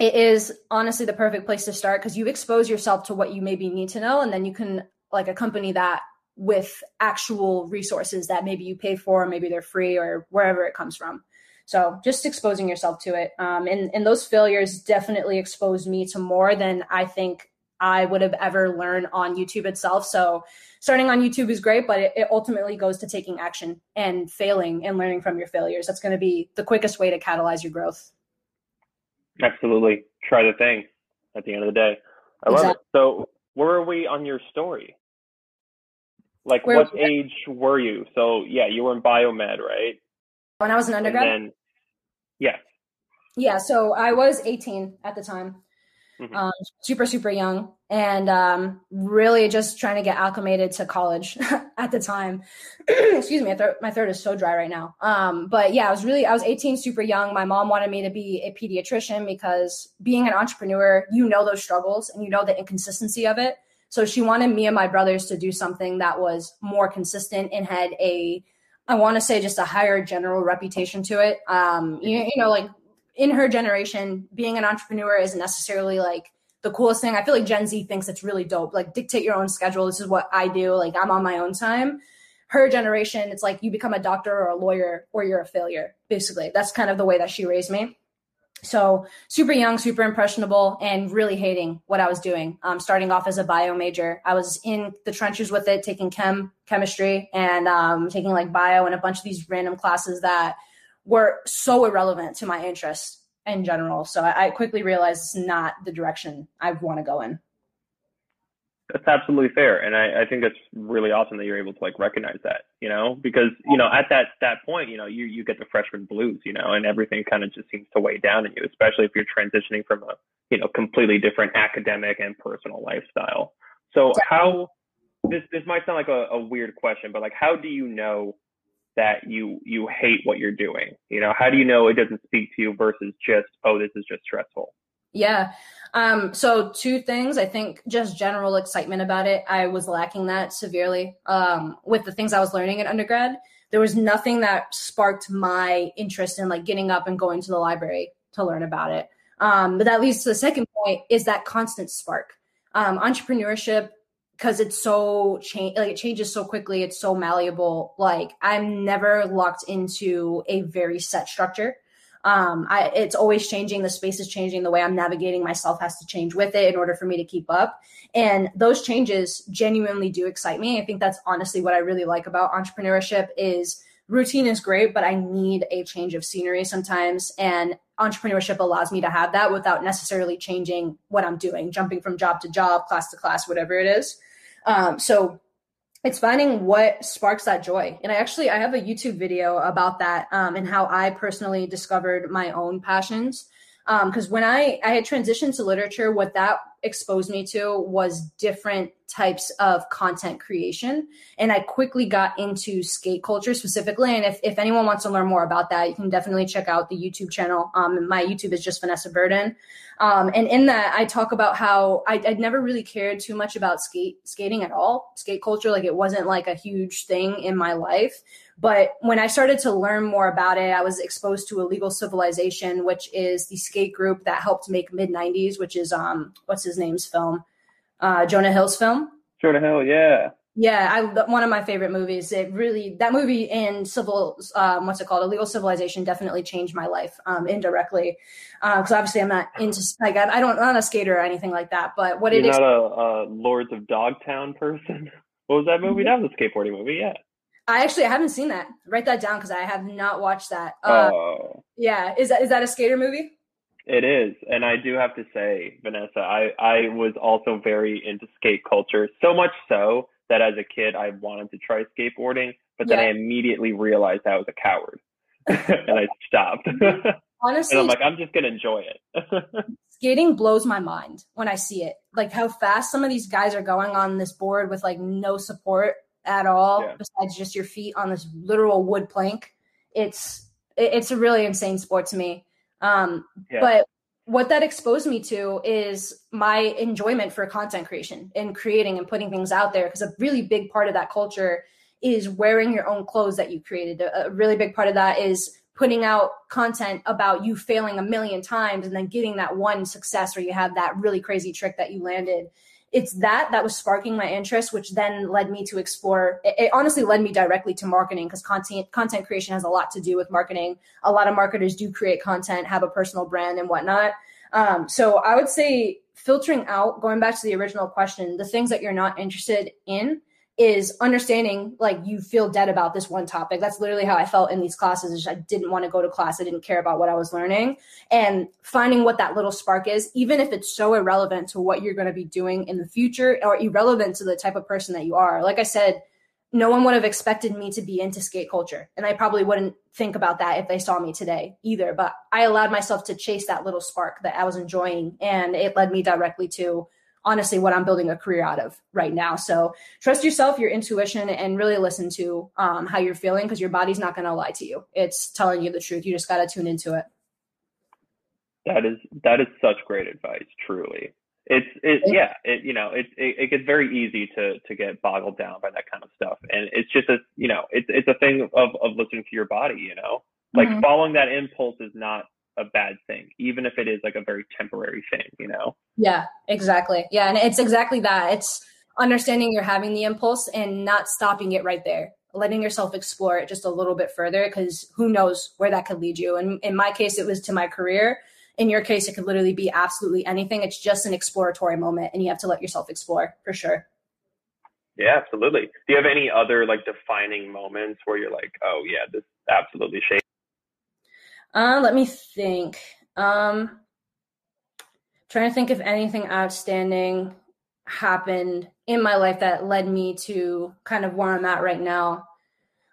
It is honestly the perfect place to start because you expose yourself to what you maybe need to know, and then you can like accompany that with actual resources that maybe you pay for, maybe they're free or wherever it comes from. So just exposing yourself to it. Um, and, and those failures definitely exposed me to more than I think I would have ever learned on YouTube itself. So starting on YouTube is great, but it, it ultimately goes to taking action and failing and learning from your failures. That's going to be the quickest way to catalyze your growth. Absolutely. Try the thing at the end of the day. I love exactly. it. So where are we on your story? Like where, what age were you? So yeah, you were in biomed, right? When I was an undergrad? And Yes. Yeah, so I was 18 at the time. Mm-hmm. Um, super, super young, and um, really just trying to get acclimated to college at the time. Excuse me, my throat, my throat is so dry right now. Um, but yeah, I was really, I was 18, super young. My mom wanted me to be a pediatrician because being an entrepreneur, you know those struggles and you know the inconsistency of it. So she wanted me and my brothers to do something that was more consistent and had a I want to say just a higher general reputation to it. Um, you, you know, like in her generation, being an entrepreneur isn't necessarily like the coolest thing. I feel like Gen Z thinks it's really dope. Like dictate your own schedule. This is what I do. Like I'm on my own time. Her generation, it's like you become a doctor or a lawyer or you're a failure. Basically, that's kind of the way that she raised me. So super young, super impressionable, and really hating what I was doing. Um, starting off as a bio major, I was in the trenches with it, taking chem, chemistry, and um, taking like bio and a bunch of these random classes that were so irrelevant to my interest in general. So I, I quickly realized it's not the direction I want to go in. That's absolutely fair, and I, I think it's really awesome that you're able to like recognize that, you know, because you know at that that point, you know, you you get the freshman blues, you know, and everything kind of just seems to weigh down on you, especially if you're transitioning from a you know completely different academic and personal lifestyle. So how this this might sound like a, a weird question, but like how do you know that you you hate what you're doing? You know, how do you know it doesn't speak to you versus just oh this is just stressful? Yeah. Um, so two things. I think just general excitement about it. I was lacking that severely. Um, with the things I was learning in undergrad, there was nothing that sparked my interest in like getting up and going to the library to learn about it. Um, but that leads to the second point is that constant spark. Um, entrepreneurship, because it's so change like it changes so quickly, it's so malleable. Like I'm never locked into a very set structure um, I, it's always changing. The space is changing. The way I'm navigating myself has to change with it in order for me to keep up. And those changes genuinely do excite me. I think that's honestly what I really like about entrepreneurship is routine is great, but I need a change of scenery sometimes. And entrepreneurship allows me to have that without necessarily changing what I'm doing, jumping from job to job, class to class, whatever it is. Um, so it's finding what sparks that joy. And i actually i have a youtube video about that um, and how i personally discovered my own passions. Because um, when i i had transitioned to literature what that exposed me to was different types of content creation. And I quickly got into skate culture specifically. And if, if anyone wants to learn more about that, you can definitely check out the YouTube channel. Um, my YouTube is just Vanessa Burden. Um, and in that, I talk about how I, would never really cared too much about skate skating at all, skate culture. Like it wasn't like a huge thing in my life. But when I started to learn more about it, I was exposed to Illegal Civilization, which is the skate group that helped make mid 90s, which is um what's his name's film, uh, Jonah Hill's film. Jonah Hill, yeah. Yeah, I one of my favorite movies. It really that movie and civil um, what's it called? Illegal Civilization definitely changed my life um, indirectly because uh, obviously I'm not into like I, I, don't I'm not a skater or anything like that. But what You're it not a, a Lords of Dogtown person. What was that movie? That was a skateboarding movie. Yeah. I actually I haven't seen that. Write that down because I have not watched that. Uh, oh. Yeah, is that is that a skater movie? It is, and I do have to say, Vanessa, I I was also very into skate culture. So much so that as a kid I wanted to try skateboarding, but then yeah. I immediately realized I was a coward, and I stopped. Honestly, and I'm like, I'm just gonna enjoy it. skating blows my mind when I see it. Like how fast some of these guys are going on this board with like no support at all yeah. besides just your feet on this literal wood plank. It's it's a really insane sport to me. Um, yeah. But what that exposed me to is my enjoyment for content creation and creating and putting things out there. Because a really big part of that culture is wearing your own clothes that you created. A, a really big part of that is putting out content about you failing a million times and then getting that one success where you have that really crazy trick that you landed it's that that was sparking my interest, which then led me to explore. It, it honestly led me directly to marketing because content content creation has a lot to do with marketing. A lot of marketers do create content, have a personal brand and whatnot. Um, so I would say filtering out, going back to the original question, the things that you're not interested in is understanding like you feel dead about this one topic. That's literally how I felt in these classes. I didn't want to go to class. I didn't care about what I was learning and finding what that little spark is, even if it's so irrelevant to what you're going to be doing in the future or irrelevant to the type of person that you are. Like I said, no one would have expected me to be into skate culture. And I probably wouldn't think about that if they saw me today either. But I allowed myself to chase that little spark that I was enjoying. And it led me directly to honestly what I'm building a career out of right now. So trust yourself, your intuition, and really listen to um, how you're feeling because your body's not going to lie to you. It's telling you the truth. You just got to tune into it. That is that is such great advice. Truly, it's it yeah. It you know it, it it gets very easy to to get boggled down by that kind of stuff, and it's just a you know it's it's a thing of of listening to your body. You know, like mm-hmm. following that impulse is not a bad thing, even if it is like a very temporary thing, you know? Yeah, exactly. Yeah. And it's exactly that. It's understanding you're having the impulse and not stopping it right there, letting yourself explore it just a little bit further because who knows where that could lead you. And in my case, it was to my career. In your case, it could literally be absolutely anything. It's just an exploratory moment and you have to let yourself explore for sure. Yeah, absolutely. Do you have any other like defining moments where you're like, oh yeah, this absolutely shaped uh, let me think. Um, trying to think if anything outstanding happened in my life that led me to kind of where I'm at right now.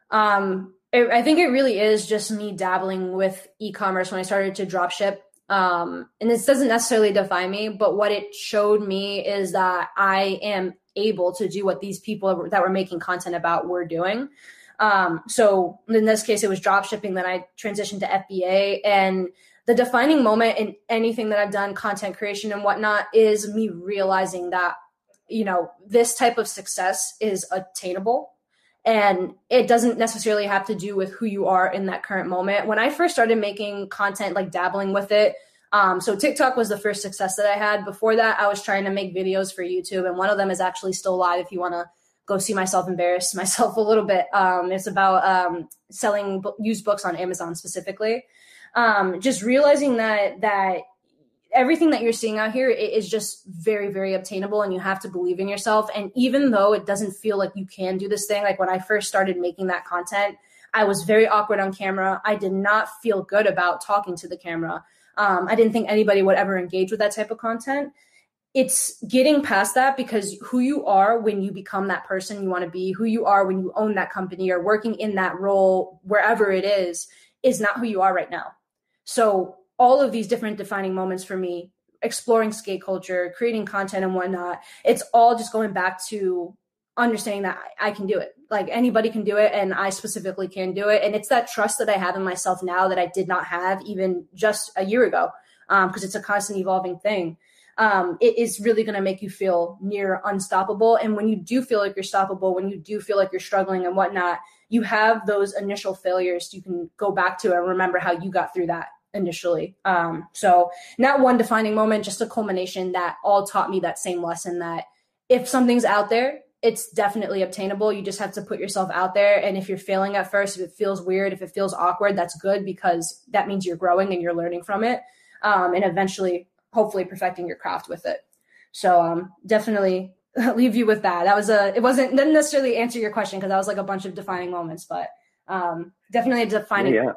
Um, it, I think it really is just me dabbling with e-commerce when I started to drop ship. Um, and this doesn't necessarily define me, but what it showed me is that I am able to do what these people that were making content about were doing. Um, so in this case, it was drop shipping. Then I transitioned to FBA and the defining moment in anything that I've done, content creation and whatnot, is me realizing that, you know, this type of success is attainable. And it doesn't necessarily have to do with who you are in that current moment. When I first started making content, like dabbling with it, um, so TikTok was the first success that I had. Before that, I was trying to make videos for YouTube, and one of them is actually still live. If you want to go see myself embarrass myself a little bit. Um, it's about um, selling b- used books on Amazon specifically. Um, just realizing that that everything that you're seeing out here is just very very obtainable and you have to believe in yourself and even though it doesn't feel like you can do this thing like when i first started making that content i was very awkward on camera i did not feel good about talking to the camera um, i didn't think anybody would ever engage with that type of content it's getting past that because who you are when you become that person you want to be, who you are when you own that company or working in that role, wherever it is, is not who you are right now. So, all of these different defining moments for me, exploring skate culture, creating content and whatnot, it's all just going back to understanding that I can do it. Like anybody can do it, and I specifically can do it. And it's that trust that I have in myself now that I did not have even just a year ago, because um, it's a constant evolving thing um, it is really going to make you feel near unstoppable. And when you do feel like you're stoppable, when you do feel like you're struggling and whatnot, you have those initial failures you can go back to and remember how you got through that initially. Um, so not one defining moment, just a culmination that all taught me that same lesson that if something's out there, it's definitely obtainable. You just have to put yourself out there. And if you're failing at first, if it feels weird, if it feels awkward, that's good because that means you're growing and you're learning from it. Um, and eventually hopefully perfecting your craft with it. So um, definitely leave you with that. That was a it wasn't didn't necessarily answer your question because that was like a bunch of defining moments, but um, definitely a defining. Yeah.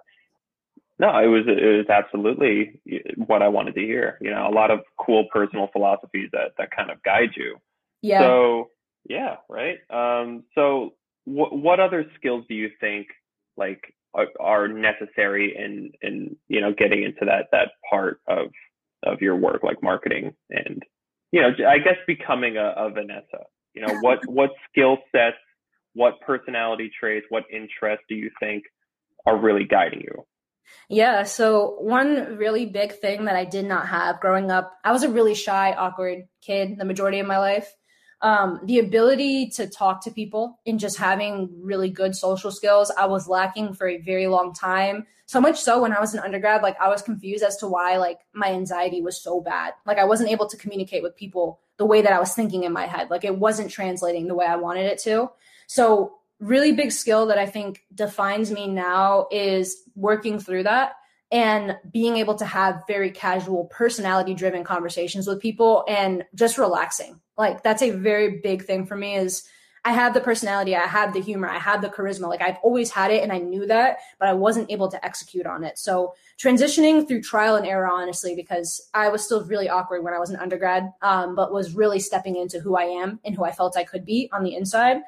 No, it was it was absolutely what I wanted to hear. You know, a lot of cool personal philosophies that that kind of guide you. Yeah. So yeah, right. Um, so what what other skills do you think like are, are necessary in in you know getting into that that part of of your work, like marketing and, you know, I guess becoming a, a Vanessa, you know, what, what skill sets, what personality traits, what interests do you think are really guiding you? Yeah. So one really big thing that I did not have growing up, I was a really shy, awkward kid the majority of my life. Um, the ability to talk to people and just having really good social skills i was lacking for a very long time. So much so when i was an undergrad like i was confused as to why like my anxiety was so bad. Like i wasn't able to communicate with people the way that i was thinking in my head. Like it wasn't translating the way i wanted it to. So really big skill that i think defines me now is working through that and being able to have very casual personality driven conversations with people and just relaxing like that's a very big thing for me is i have the personality i have the humor i have the charisma like i've always had it and i knew that but i wasn't able to execute on it. So transitioning through trial and error honestly because i was still really awkward when i was an undergrad um, but was really stepping into who i am and who i felt i could be on the inside.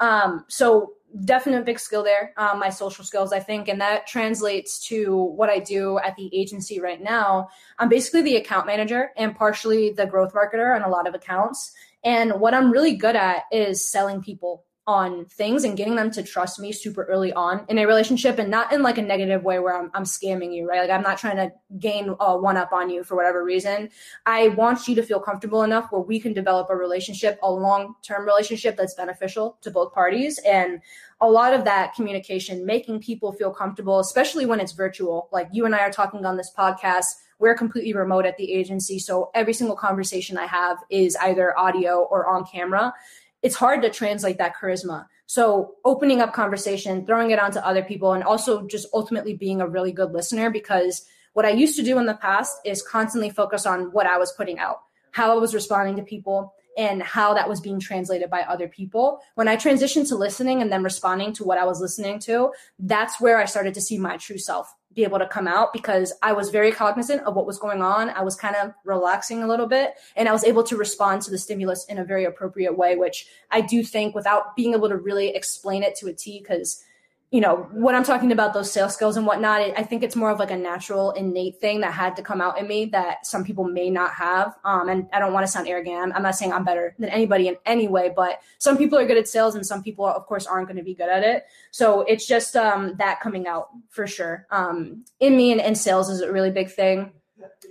Um, so definite big skill there um, my social skills i think and that translates to what i do at the agency right now. I'm basically the account manager and partially the growth marketer on a lot of accounts and what i'm really good at is selling people on things and getting them to trust me super early on in a relationship and not in like a negative way where I'm, I'm scamming you, right? Like I'm not trying to gain uh, one up on you for whatever reason. I want you to feel comfortable enough where we can develop a relationship, a long term relationship that's beneficial to both parties. And a lot of that communication, making people feel comfortable, especially when it's virtual. Like you and I are talking on this podcast. We're completely remote at the agency. So every single conversation I have is either audio or on camera it's hard to translate that charisma. So opening up conversation, throwing it onto other people, and also just ultimately being a really good listener because what I used to do in the past is constantly focus on what I was putting out, how I was responding to people, and how that was being translated by other people. When I transitioned to listening and then responding to what I was listening to, that's where I started to see my true self be able to come out because I was very cognizant of what was going on. I was kind of relaxing a little bit and I was able to respond to the stimulus in a very appropriate way, which I do think without being able to really explain it to a T, because you know, when I'm talking about those sales skills and whatnot, I think it's more of like a natural, innate thing that had to come out in me that some people may not have. Um, and I don't want to sound arrogant. I'm not saying I'm better than anybody in any way, but some people are good at sales and some people, of course, aren't going to be good at it. So it's just um, that coming out for sure. Um, in me and, and sales is a really big thing.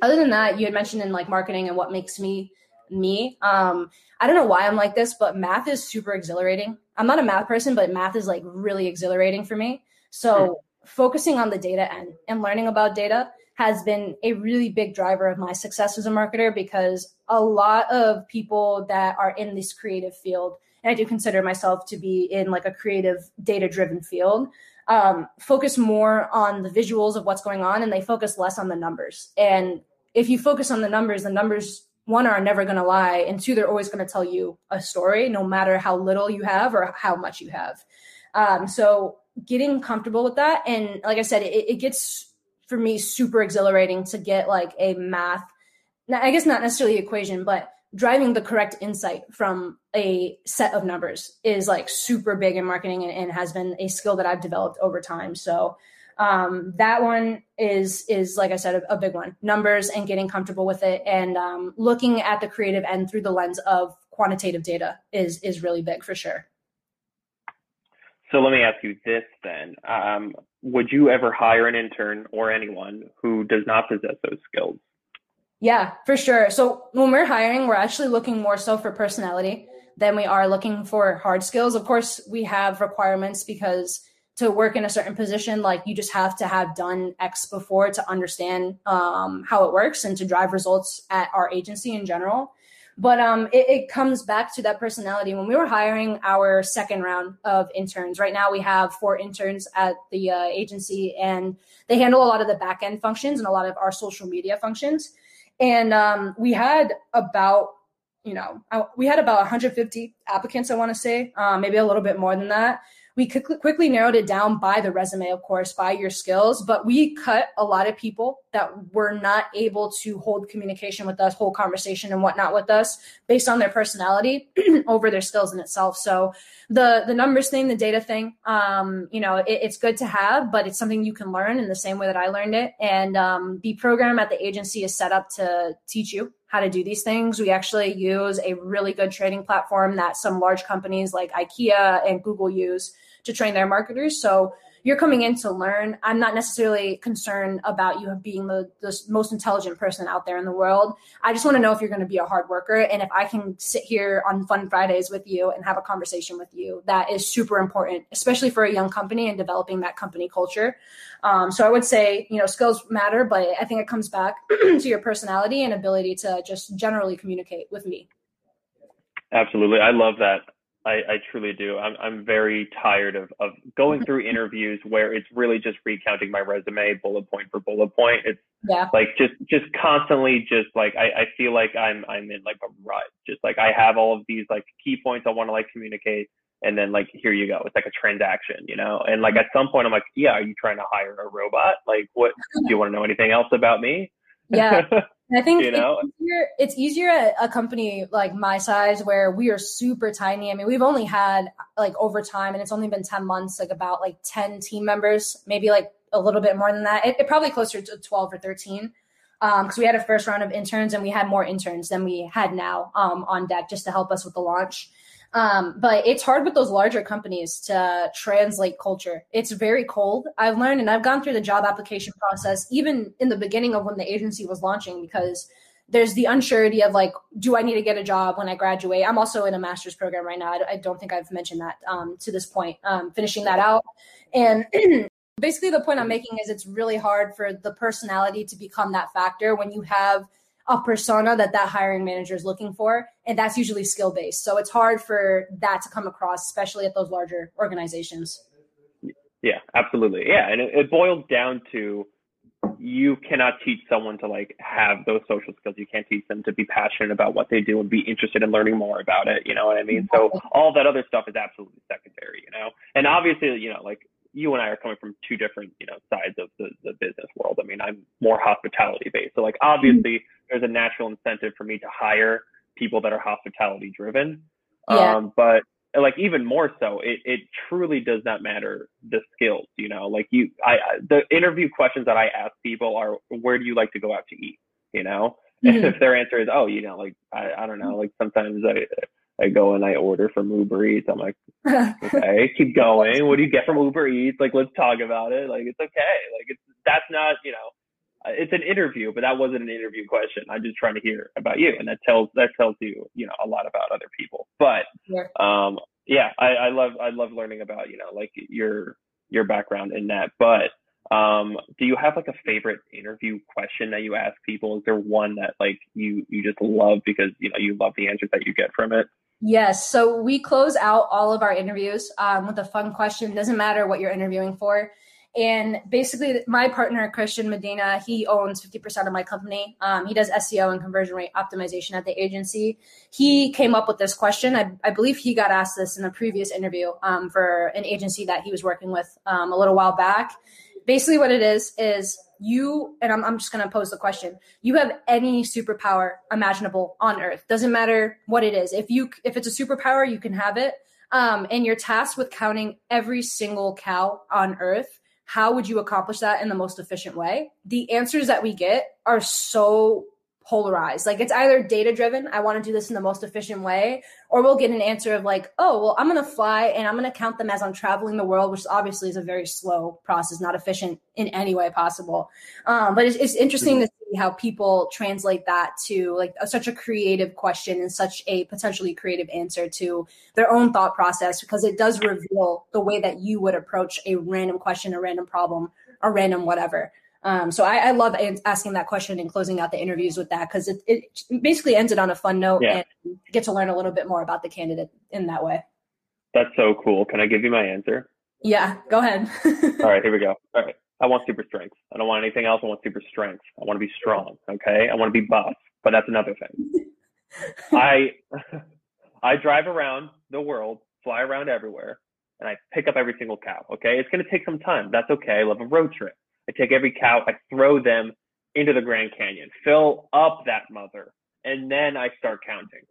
Other than that, you had mentioned in like marketing and what makes me me. Um, I don't know why I'm like this, but math is super exhilarating. I'm not a math person, but math is like really exhilarating for me. So hmm. focusing on the data end and learning about data has been a really big driver of my success as a marketer because a lot of people that are in this creative field, and I do consider myself to be in like a creative data driven field, um, focus more on the visuals of what's going on and they focus less on the numbers. And if you focus on the numbers, the numbers one are never going to lie and two they're always going to tell you a story no matter how little you have or how much you have. Um, so getting comfortable with that and like i said it, it gets for me super exhilarating to get like a math i guess not necessarily equation but driving the correct insight from a set of numbers is like super big in marketing and, and has been a skill that i've developed over time. So um, that one is is like I said a, a, big one. Numbers and getting comfortable with it, and um, looking at the creative end through the lens of quantitative data is is really big for sure. So let me ask you this then: um, Would you ever hire an intern or anyone who does not possess those skills? Yeah, for sure. So when we're hiring, we're actually looking more so for personality than we are looking for hard skills. Of course, we have requirements because to work in a certain position, like you just have to have done X before to understand um, how it works and to drive results at our agency in general. But um, it, it, comes back to that personality. When we were hiring our second round of interns, right now we have four interns at the uh, agency, and they handle a lot of the back end functions and a lot of our social media functions. And um, we had about you know, we had about 150 applicants, I want to say, uh, maybe a little bit more than that we quickly narrowed it down by the resume, of course, by your skills, but we cut a lot of people that were not able to hold communication with us, hold conversation and whatnot with us based on their personality over their skills in itself. So the the numbers thing, the data thing, um, you know, it, it's good to have, but it's something you can learn in the same way that I learned it. And um, the program at the agency is set up to teach you how to do these things. We actually use a really good training platform that some large companies like IKEA and Google use to train their marketers. So you're coming in to learn. I'm not necessarily concerned about you being the, the most intelligent person out there in the world. I just want to know if you're going to be a hard worker. And if I can sit here on Fun Fridays with you and have a conversation with you, that is super important, especially for a young company and developing that company culture. Um, so I would say, you know, skills matter, but I think it comes back to your personality and ability to just generally communicate with me. Absolutely. I love that. I, I truly do. I'm I'm very tired of, of going through interviews where it's really just recounting my resume bullet point for bullet point. It's yeah. like just just constantly just like I, I feel like I'm I'm in like a rut. Just like I have all of these like key points I want to like communicate and then like here you go. It's like a transaction, you know? And like at some point I'm like, Yeah, are you trying to hire a robot? Like what do you want to know anything else about me? Yeah. I think you know? it's, easier, it's easier at a company like my size where we are super tiny. I mean, we've only had like over time and it's only been 10 months, like about like 10 team members, maybe like a little bit more than that. It, it probably closer to 12 or 13. Um, cause we had a first round of interns and we had more interns than we had now, um, on deck just to help us with the launch. Um, but it's hard with those larger companies to translate culture. It's very cold. I've learned and I've gone through the job application process even in the beginning of when the agency was launching because there's the unsurety of like, do I need to get a job when I graduate? I'm also in a master's program right now. I, don't think I've mentioned that um, to this point, um, finishing that out. And basically, the point I'm making is it's really hard for the personality to become that factor when you have – a persona that that hiring manager is looking for and that's usually skill based so it's hard for that to come across especially at those larger organizations. Yeah absolutely. Yeah and it, it boils down to you cannot teach someone to like have those social skills. You can't teach them to be passionate about what they do and be interested in learning more about it you know what i mean? So all that other stuff is absolutely secondary you know? And obviously you know like you and I are coming from two different, you know, sides of the, the business world. I mean, I'm more hospitality based. So like obviously there's a natural incentive for me to hire people that are hospitality driven. Yeah. Um, but like even more so, it, it truly does not matter the skills, you know, like you, I, the interview questions that I ask people are, where do you like to go out to eat? You know, mm-hmm. and if their answer is, oh, you know, like, I, I don't know, like sometimes I, I go and I order from Uber Eats. I'm like, okay, keep going. What do you get from Uber Eats? Like, let's talk about it. Like, it's okay. Like, it's that's not, you know, uh, it's an interview, but that wasn't an interview question. I'm just trying to hear about you, and that tells that tells you, you know, a lot about other people. But, yeah. um, yeah, I, I love I love learning about you know like your your background in that. But um, do you have like a favorite interview question that you ask people? Is there one that like you you just love because you know you love the answers that you get from it? Yes. So we close out all of our interviews um, with a fun question. Doesn't matter what you're interviewing for. And basically, my partner, Christian Medina, he owns 50% of my company. Um, he does SEO and conversion rate optimization at the agency. He came up with this question. I, I believe he got asked this in a previous interview um, for an agency that he was working with um, a little while back. Basically, what it is, is you and I'm, I'm just going to pose the question you have any superpower imaginable on earth? Doesn't matter what it is. If you if it's a superpower you can have it. Um, and you're tasked with counting every single cow on earth. How would you accomplish that in the most efficient way? The answers that we get are so polarized. Like it's either data driven, I want to do this in the most efficient way, or we'll get an answer of like, oh, well, I'm going to fly and I'm going to count them as I'm traveling the world, which obviously is a very slow process, not efficient in any way possible. Um, but it's, it's interesting mm-hmm. to see how people translate that to like a, such a creative question and such a potentially creative answer to their own thought process, because it does reveal the way that you would approach a random question, a random problem, a random whatever. Um, so I, I, love asking that question and closing out the interviews with that because it, it, basically ends it on a fun note yeah. and get to learn a little bit more about the candidate in that way. That's so cool. Can I give you my answer? Yeah, go ahead. All right, here we go. All right. I want super strength. I don't want anything else. I want super strength. I want to be strong. Okay. I want to be buff, but that's another thing. I, I drive around the world, fly around everywhere, and I pick up every single cow. Okay. It's going to take some time. That's okay. I love a road trip. I take every cow, I throw them into the Grand Canyon, fill up that mother, and then I start counting.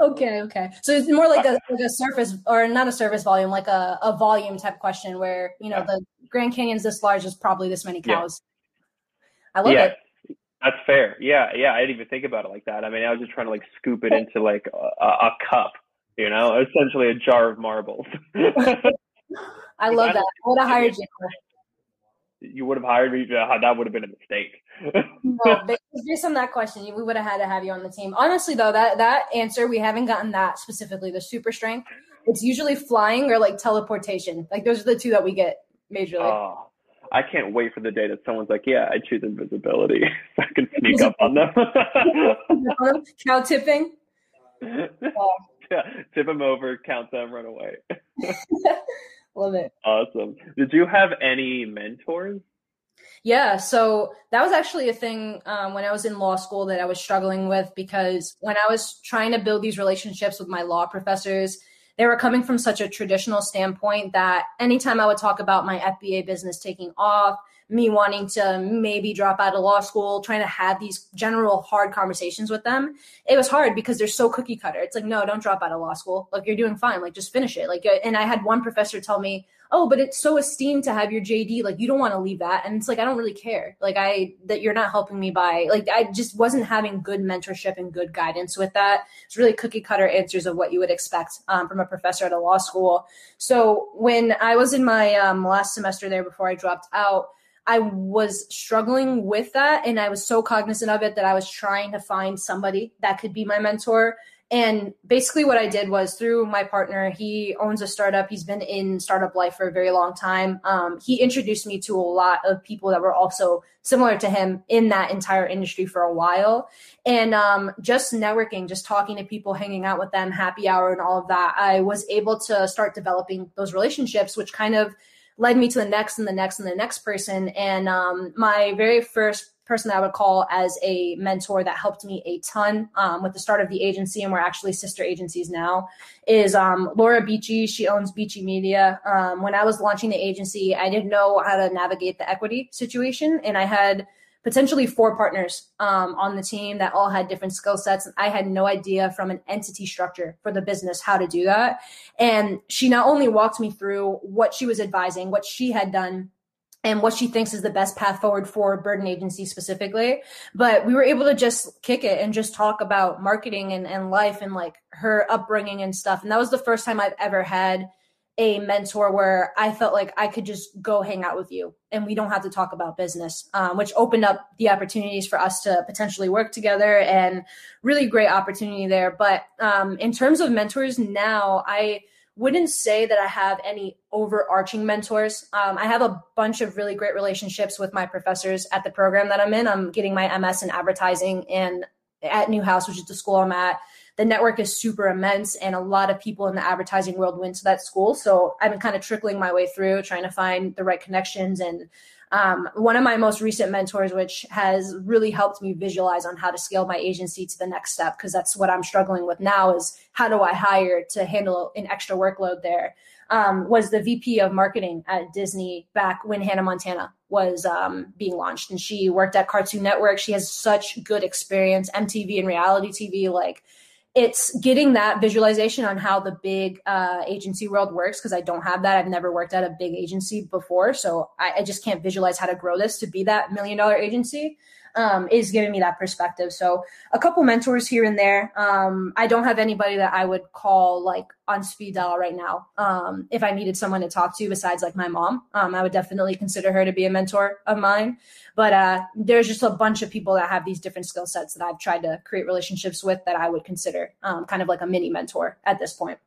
Okay, okay. So it's more like a uh-huh. like a surface or not a surface volume, like a, a volume type question where, you know, yeah. the Grand Canyon's this large is probably this many cows. Yeah. I love yeah. it. That's fair. Yeah, yeah. I didn't even think about it like that. I mean, I was just trying to like scoop it into like a, a cup, you know, essentially a jar of marbles. I love that. I would have hired you. You would have hired me. That would have been a mistake. no, based on that question, we would have had to have you on the team. Honestly, though, that that answer we haven't gotten that specifically. The super strength, it's usually flying or like teleportation. Like those are the two that we get majorly. Oh, I can't wait for the day that someone's like, "Yeah, I choose invisibility, so I can sneak up on them." Cow tipping. Yeah, tip them over, count them, run away. Love it. Awesome. Did you have any mentors? Yeah, so that was actually a thing um, when I was in law school that I was struggling with because when I was trying to build these relationships with my law professors, they were coming from such a traditional standpoint that anytime I would talk about my FBA business taking off, me wanting to maybe drop out of law school, trying to have these general hard conversations with them, it was hard because they're so cookie cutter. It's like, no, don't drop out of law school. Like you're doing fine. Like just finish it. Like, and I had one professor tell me, oh, but it's so esteemed to have your JD. Like you don't want to leave that. And it's like, I don't really care. Like I, that you're not helping me by, like, I just wasn't having good mentorship and good guidance with that. It's really cookie cutter answers of what you would expect um, from a professor at a law school. So when I was in my um, last semester there before I dropped out, I was struggling with that. And I was so cognizant of it that I was trying to find somebody that could be my mentor. And basically, what I did was through my partner, he owns a startup. He's been in startup life for a very long time. Um, he introduced me to a lot of people that were also similar to him in that entire industry for a while. And um, just networking, just talking to people, hanging out with them, happy hour, and all of that, I was able to start developing those relationships, which kind of led me to the next and the next and the next person. And um, my very first person I would call as a mentor that helped me a ton um, with the start of the agency, and we're actually sister agencies now, is um, Laura Beachy. She owns Beachy Media. Um, when I was launching the agency, I didn't know how to navigate the equity situation, and I had potentially four partners um, on the team that all had different skill sets. I had no idea from an entity structure for the business how to do that. And she not only walked me through what she was advising, what she had done and what she thinks is the best path forward for Burden Agency specifically. But we were able to just kick it and just talk about marketing and, and life and like her upbringing and stuff. And that was the first time I've ever had a mentor where I felt like I could just go hang out with you and we don't have to talk about business, um, which opened up the opportunities for us to potentially work together and really great opportunity there. But um, in terms of mentors now, I wouldn't say that I have any overarching mentors. Um, I have a bunch of really great relationships with my professors at the program that I'm in. I'm getting my MS in advertising and at Newhouse, which is the school I'm at the network is super immense and a lot of people in the advertising world went to that school. So I've been kind of trickling my way through trying to find the right connections. And um, one of my most recent mentors, which has really helped me visualize on how to scale my agency to the next step, because that's what I'm struggling with now is how do I hire to handle an extra workload there, um, was the VP of marketing at Disney back when Hannah Montana was um, being launched. And she worked at Cartoon Network. She has such good experience, MTV and reality TV, like it's getting that visualization on how the big uh, agency world works because I don't have that. I've never worked at a big agency before, so I, I just can't visualize how to grow this to be that million dollar agency um, is giving me that perspective. So a couple mentors here and there. Um, I don't have anybody that I would call like on speed dial right now. Um, if I needed someone to talk to besides like my mom, um, I would definitely consider her to be a mentor of mine. But uh, there's just a bunch of people that have these different skill sets that I've tried to create relationships with that I would consider um, kind of like a mini mentor at this point.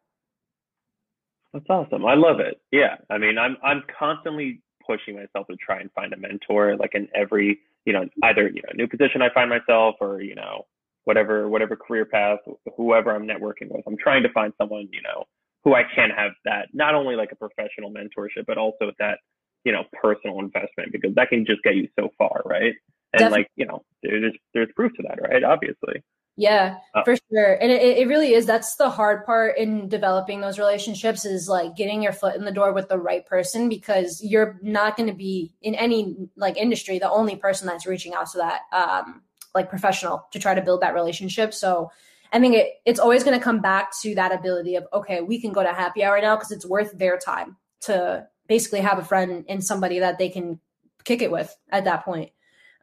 That's awesome. I love it. Yeah. I mean, I'm I'm constantly pushing myself to try and find a mentor like in every you know, either, you know, new position I find myself or, you know, whatever, whatever career path, whoever I'm networking with, I'm trying to find someone, you know, who I can have that, not only like a professional mentorship, but also that, you know, personal investment because that can just get you so far. Right. And Definitely. like, you know, there's, there's proof to that, right? Obviously. Yeah, uh, for sure. And it, it really is. That's the hard part in developing those relationships is like getting your foot in the door with the right person because you're not going to be in any like industry the only person that's reaching out to that um, like professional to try to build that relationship. So I think it, it's always going to come back to that ability of, okay, we can go to happy hour now because it's worth their time to basically have a friend and somebody that they can kick it with at that point.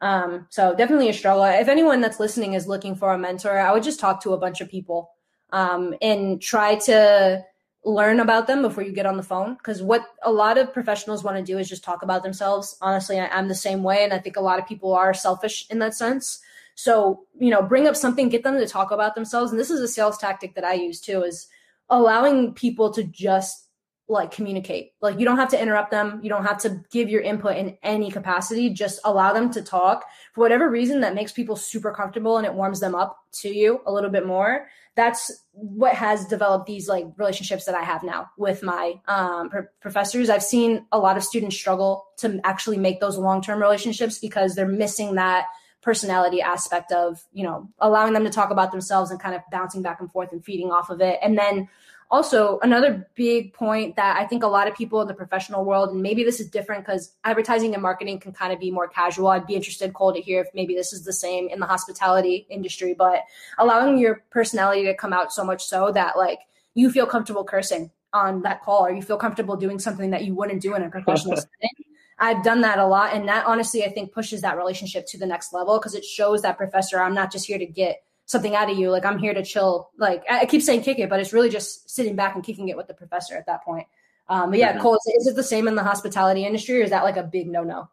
Um, so definitely a struggle. If anyone that's listening is looking for a mentor, I would just talk to a bunch of people um, and try to learn about them before you get on the phone. Because what a lot of professionals want to do is just talk about themselves. Honestly I, am the same way and i think a lot of people are selfish in that sense. So you know bring up something get them to talk about themselves and this is a sales tactic that i use too is allowing people to just like communicate. Like you don't have to interrupt them. You don't have to give your input in any capacity. Just allow them to talk. For whatever reason that makes people super comfortable and it warms them up to you a little bit more that's what has developed these like relationships that I have now with my um, professors. I've seen a lot of students struggle to actually make those long term relationships because they're missing that personality aspect of you know allowing them to talk about themselves and kind of bouncing back and forth and feeding off of it. And then also another big point that i think a lot of people in the professional world and maybe this is different because advertising and marketing can kind of be more casual i'd be interested cole to hear if maybe this is the same in the hospitality industry but allowing your personality to come out so much so that like you feel comfortable cursing on that call or you feel comfortable doing something that you wouldn't do in a professional setting I've done that a lot. And that honestly, I think pushes that relationship to the next level because it shows that professor, I'm not just here to get something out of you. Like I'm here to chill. Like I keep saying kick it, but it's really just sitting back and kicking it with the professor at that point. Um, but yeah, mm-hmm. Cole, is, it the same in the hospitality industry, or is that like a big no no?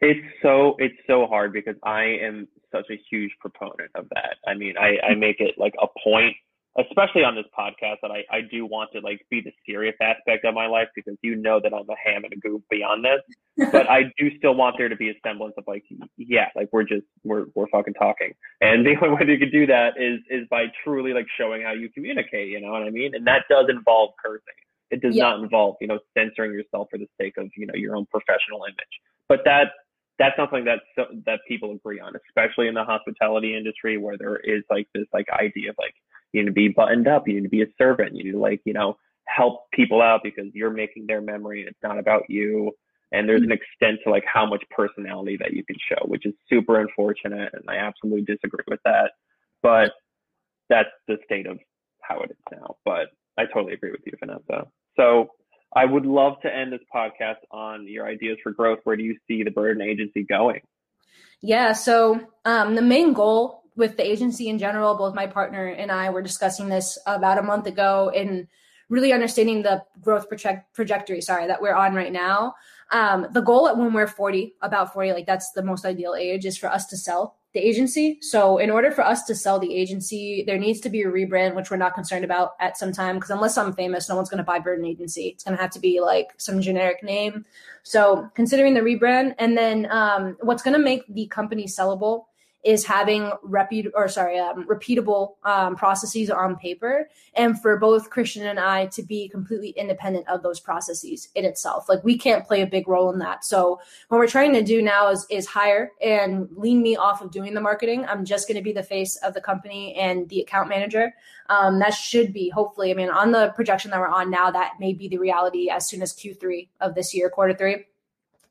It's so it's so hard because I am such a huge proponent of that. I mean, I, I make it like a point especially on this podcast that I, I do want to like be the serious aspect of my life because you know that I'm a ham and a goof beyond this. but I do still want there to be a semblance of like, yeah, like we're just we're we're fucking talking. And the only way you can do that is is by truly like showing how you communicate, you know what I mean? And that does involve cursing. It does yeah. not involve, you know, censoring yourself for the sake of, you know, your own professional image. But that that's something that that people agree on, especially in the hospitality industry where there is like this like idea of like you need to be buttoned up. You need to be a servant. You need to like, you know, help people out because you're making their memory and it's not about you. And there's an extent to like how much personality that you can show, which is super unfortunate. And I absolutely disagree with that. But that's the state of how it is now. But I totally agree with you, Vanessa. So I would love to end this podcast on your ideas for growth. Where do you see the Burden Agency going? Yeah, so um, the main goal with the agency in general, both my partner and I were discussing this about a month ago and really understanding the growth project- trajectory, sorry, that we're on right now. Um, the goal at when we're 40, about 40, like that's the most ideal age, is for us to sell the agency. So in order for us to sell the agency, there needs to be a rebrand, which we're not concerned about at some time. Because unless I'm famous, no one's going to buy Burden Agency. It's going to have to be like some generic name. So considering the rebrand, and then um, what's going to make the company sellable is having reput or sorry um, repeatable um, processes on paper and for both christian and i to be completely independent of those processes in itself. Like we can't play a big role in that. So what we're trying to do now is is hire and lean me off of doing the marketing. I'm just going to be the face of the company and the account manager. Um, that should be hopefully i mean on the projection that we're on now that may be the reality as soon as q3 of this year quarter three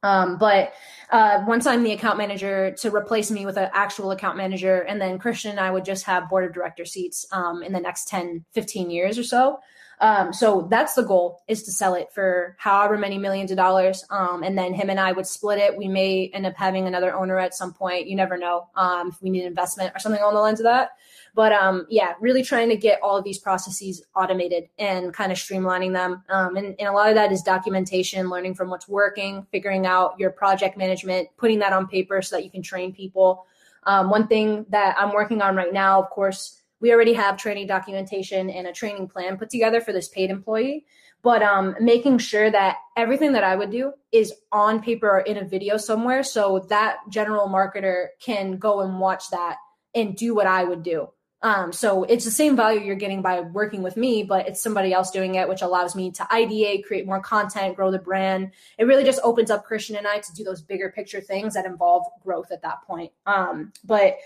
um, but uh, once I'm the account manager to replace me with an actual account manager, and then Christian and I would just have board of director seats um, in the next 10, 15 years or so. Um, so that's the goal is to sell it for however many millions of dollars. Um, and then him and I would split it. We may end up having another owner at some point. You never know um, if we need investment or something along the lines of that. But um, yeah, really trying to get all of these processes automated and kind of streamlining them. Um, and, and a lot of that is documentation, learning from what's working, figuring out your project management, putting that on paper so that you can train people. Um, one thing that I'm working on right now, of course, we already have training documentation and a training plan put together for this paid employee but um, making sure that everything that I would do is on paper or in a video somewhere so that general marketer can go and watch that and do what I would do. Um, so it's the same value you're getting by working with me, but it's somebody else doing it, which allows me to ideate, create more content, grow the brand. It really just opens up Christian and I to do those bigger picture things that involve growth at that point. Um, but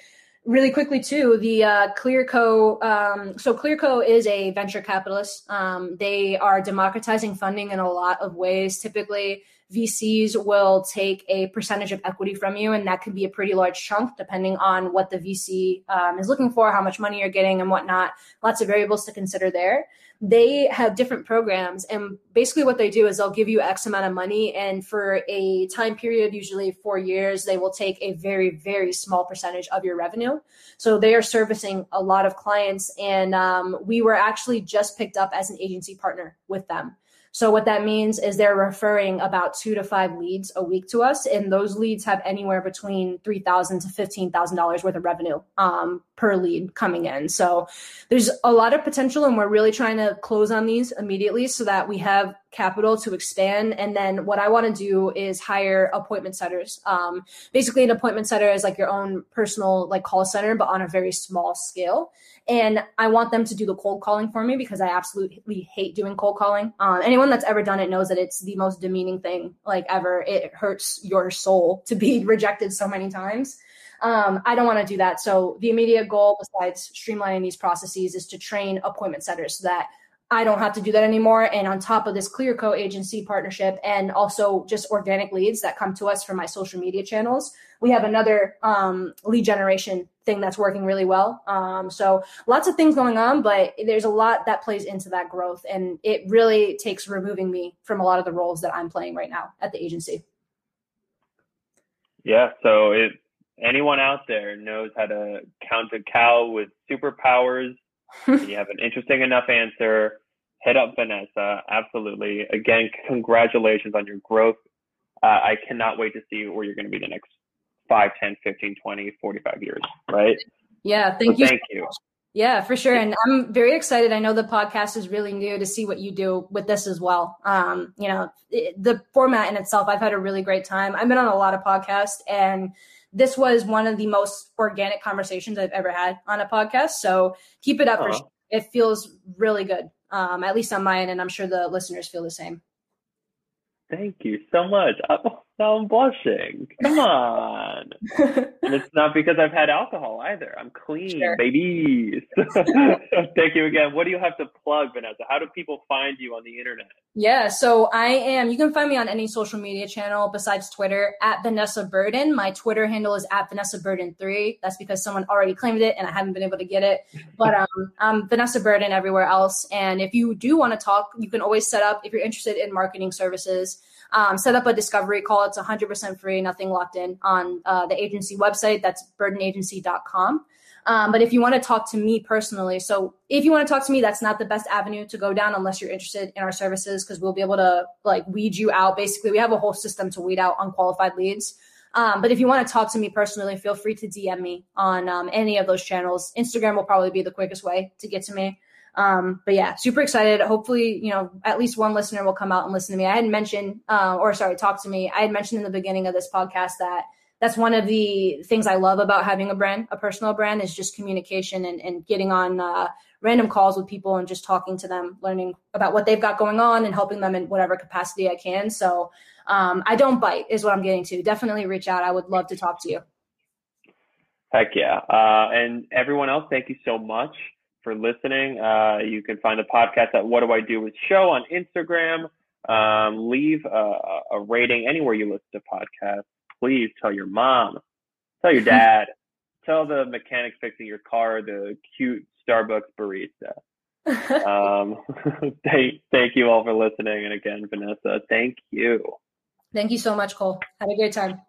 really quickly too the uh, clearco um, so clearco is a venture capitalist um, they are democratizing funding in a lot of ways typically VCs will take a percentage of equity from you, and that could be a pretty large chunk depending on what the VC um, is looking for, how much money you're getting, and whatnot. Lots of variables to consider there. They have different programs and basically what they do is they'll give you x amount of money and for a time period usually four years they will take a very very small percentage of your revenue. So they are servicing a lot of clients and um, we were actually just picked up as an agency partner with them so what that means is they're referring about two to five leads a week to us, and those leads have anywhere between three thousand to fifteen thousand dollars worth of revenue um, per lead coming in. So there's a lot of potential, and we're really trying to close on these immediately so that we have capital to expand. And then what I want to do is hire appointment setters. Um, basically, an appointment setter is like your own personal like call center, but on a very small scale. And I want them to do the cold calling for me because I absolutely hate doing cold calling. Um, anyone that's ever done it knows that it's the most demeaning thing like ever. It hurts your soul to be rejected so many times. Um, I don't want to do that. So the immediate goal, besides streamlining these processes, is to train appointment setters so that I don't have to do that anymore. And on top of this Clearco agency partnership and also just organic leads that come to us from my social media channels, we have another um, lead generation thing that's working really well. Um, so lots of things going on, but there's a lot that plays into that growth. And it really takes removing me from a lot of the roles that I'm playing right now at the agency. Yeah. So if anyone out there knows how to count a cow with superpowers, you have an interesting enough answer, hit up Vanessa. Absolutely. Again, congratulations on your growth. Uh, I cannot wait to see where you're going to be the next 5, 10, 15, 20, 45 years, right? Yeah, thank so you. Thank you. Yeah, for sure. And I'm very excited. I know the podcast is really new to see what you do with this as well. Um, you know, the format in itself, I've had a really great time. I've been on a lot of podcasts and this was one of the most organic conversations I've ever had on a podcast. So keep it up. Uh-huh. Sure. It feels really good, um, at least on my end, and I'm sure the listeners feel the same. Thank you so much. Now I'm blushing. Come on. and it's not because I've had alcohol either. I'm clean, sure. babies. Thank you again. What do you have to plug, Vanessa? How do people find you on the internet? Yeah, so I am, you can find me on any social media channel besides Twitter at Vanessa Burden. My Twitter handle is at Vanessa Burden3. That's because someone already claimed it and I haven't been able to get it. But um, I'm Vanessa Burden everywhere else. And if you do want to talk, you can always set up, if you're interested in marketing services, um, set up a discovery call. It's 100% free, nothing locked in on uh, the agency website. That's burdenagency.com. Um, but if you want to talk to me personally, so if you want to talk to me, that's not the best avenue to go down unless you're interested in our services because we'll be able to like weed you out. Basically, we have a whole system to weed out unqualified leads. Um, but if you want to talk to me personally, feel free to DM me on um, any of those channels. Instagram will probably be the quickest way to get to me. Um, but yeah, super excited. Hopefully, you know, at least one listener will come out and listen to me. I had mentioned, uh, or sorry, talk to me. I had mentioned in the beginning of this podcast that that's one of the things I love about having a brand, a personal brand, is just communication and, and getting on uh, random calls with people and just talking to them, learning about what they've got going on and helping them in whatever capacity I can. So um, I don't bite, is what I'm getting to. Definitely reach out. I would love to talk to you. Heck yeah. Uh, and everyone else, thank you so much for listening. Uh, you can find the podcast at What Do I Do with Show on Instagram. Um, leave a, a, rating anywhere you listen to podcasts. Please tell your mom, tell your dad, tell the mechanic fixing your car, the cute Starbucks barista. um, thank, thank you all for listening. And again, Vanessa, thank you. Thank you so much, Cole. Have a great time.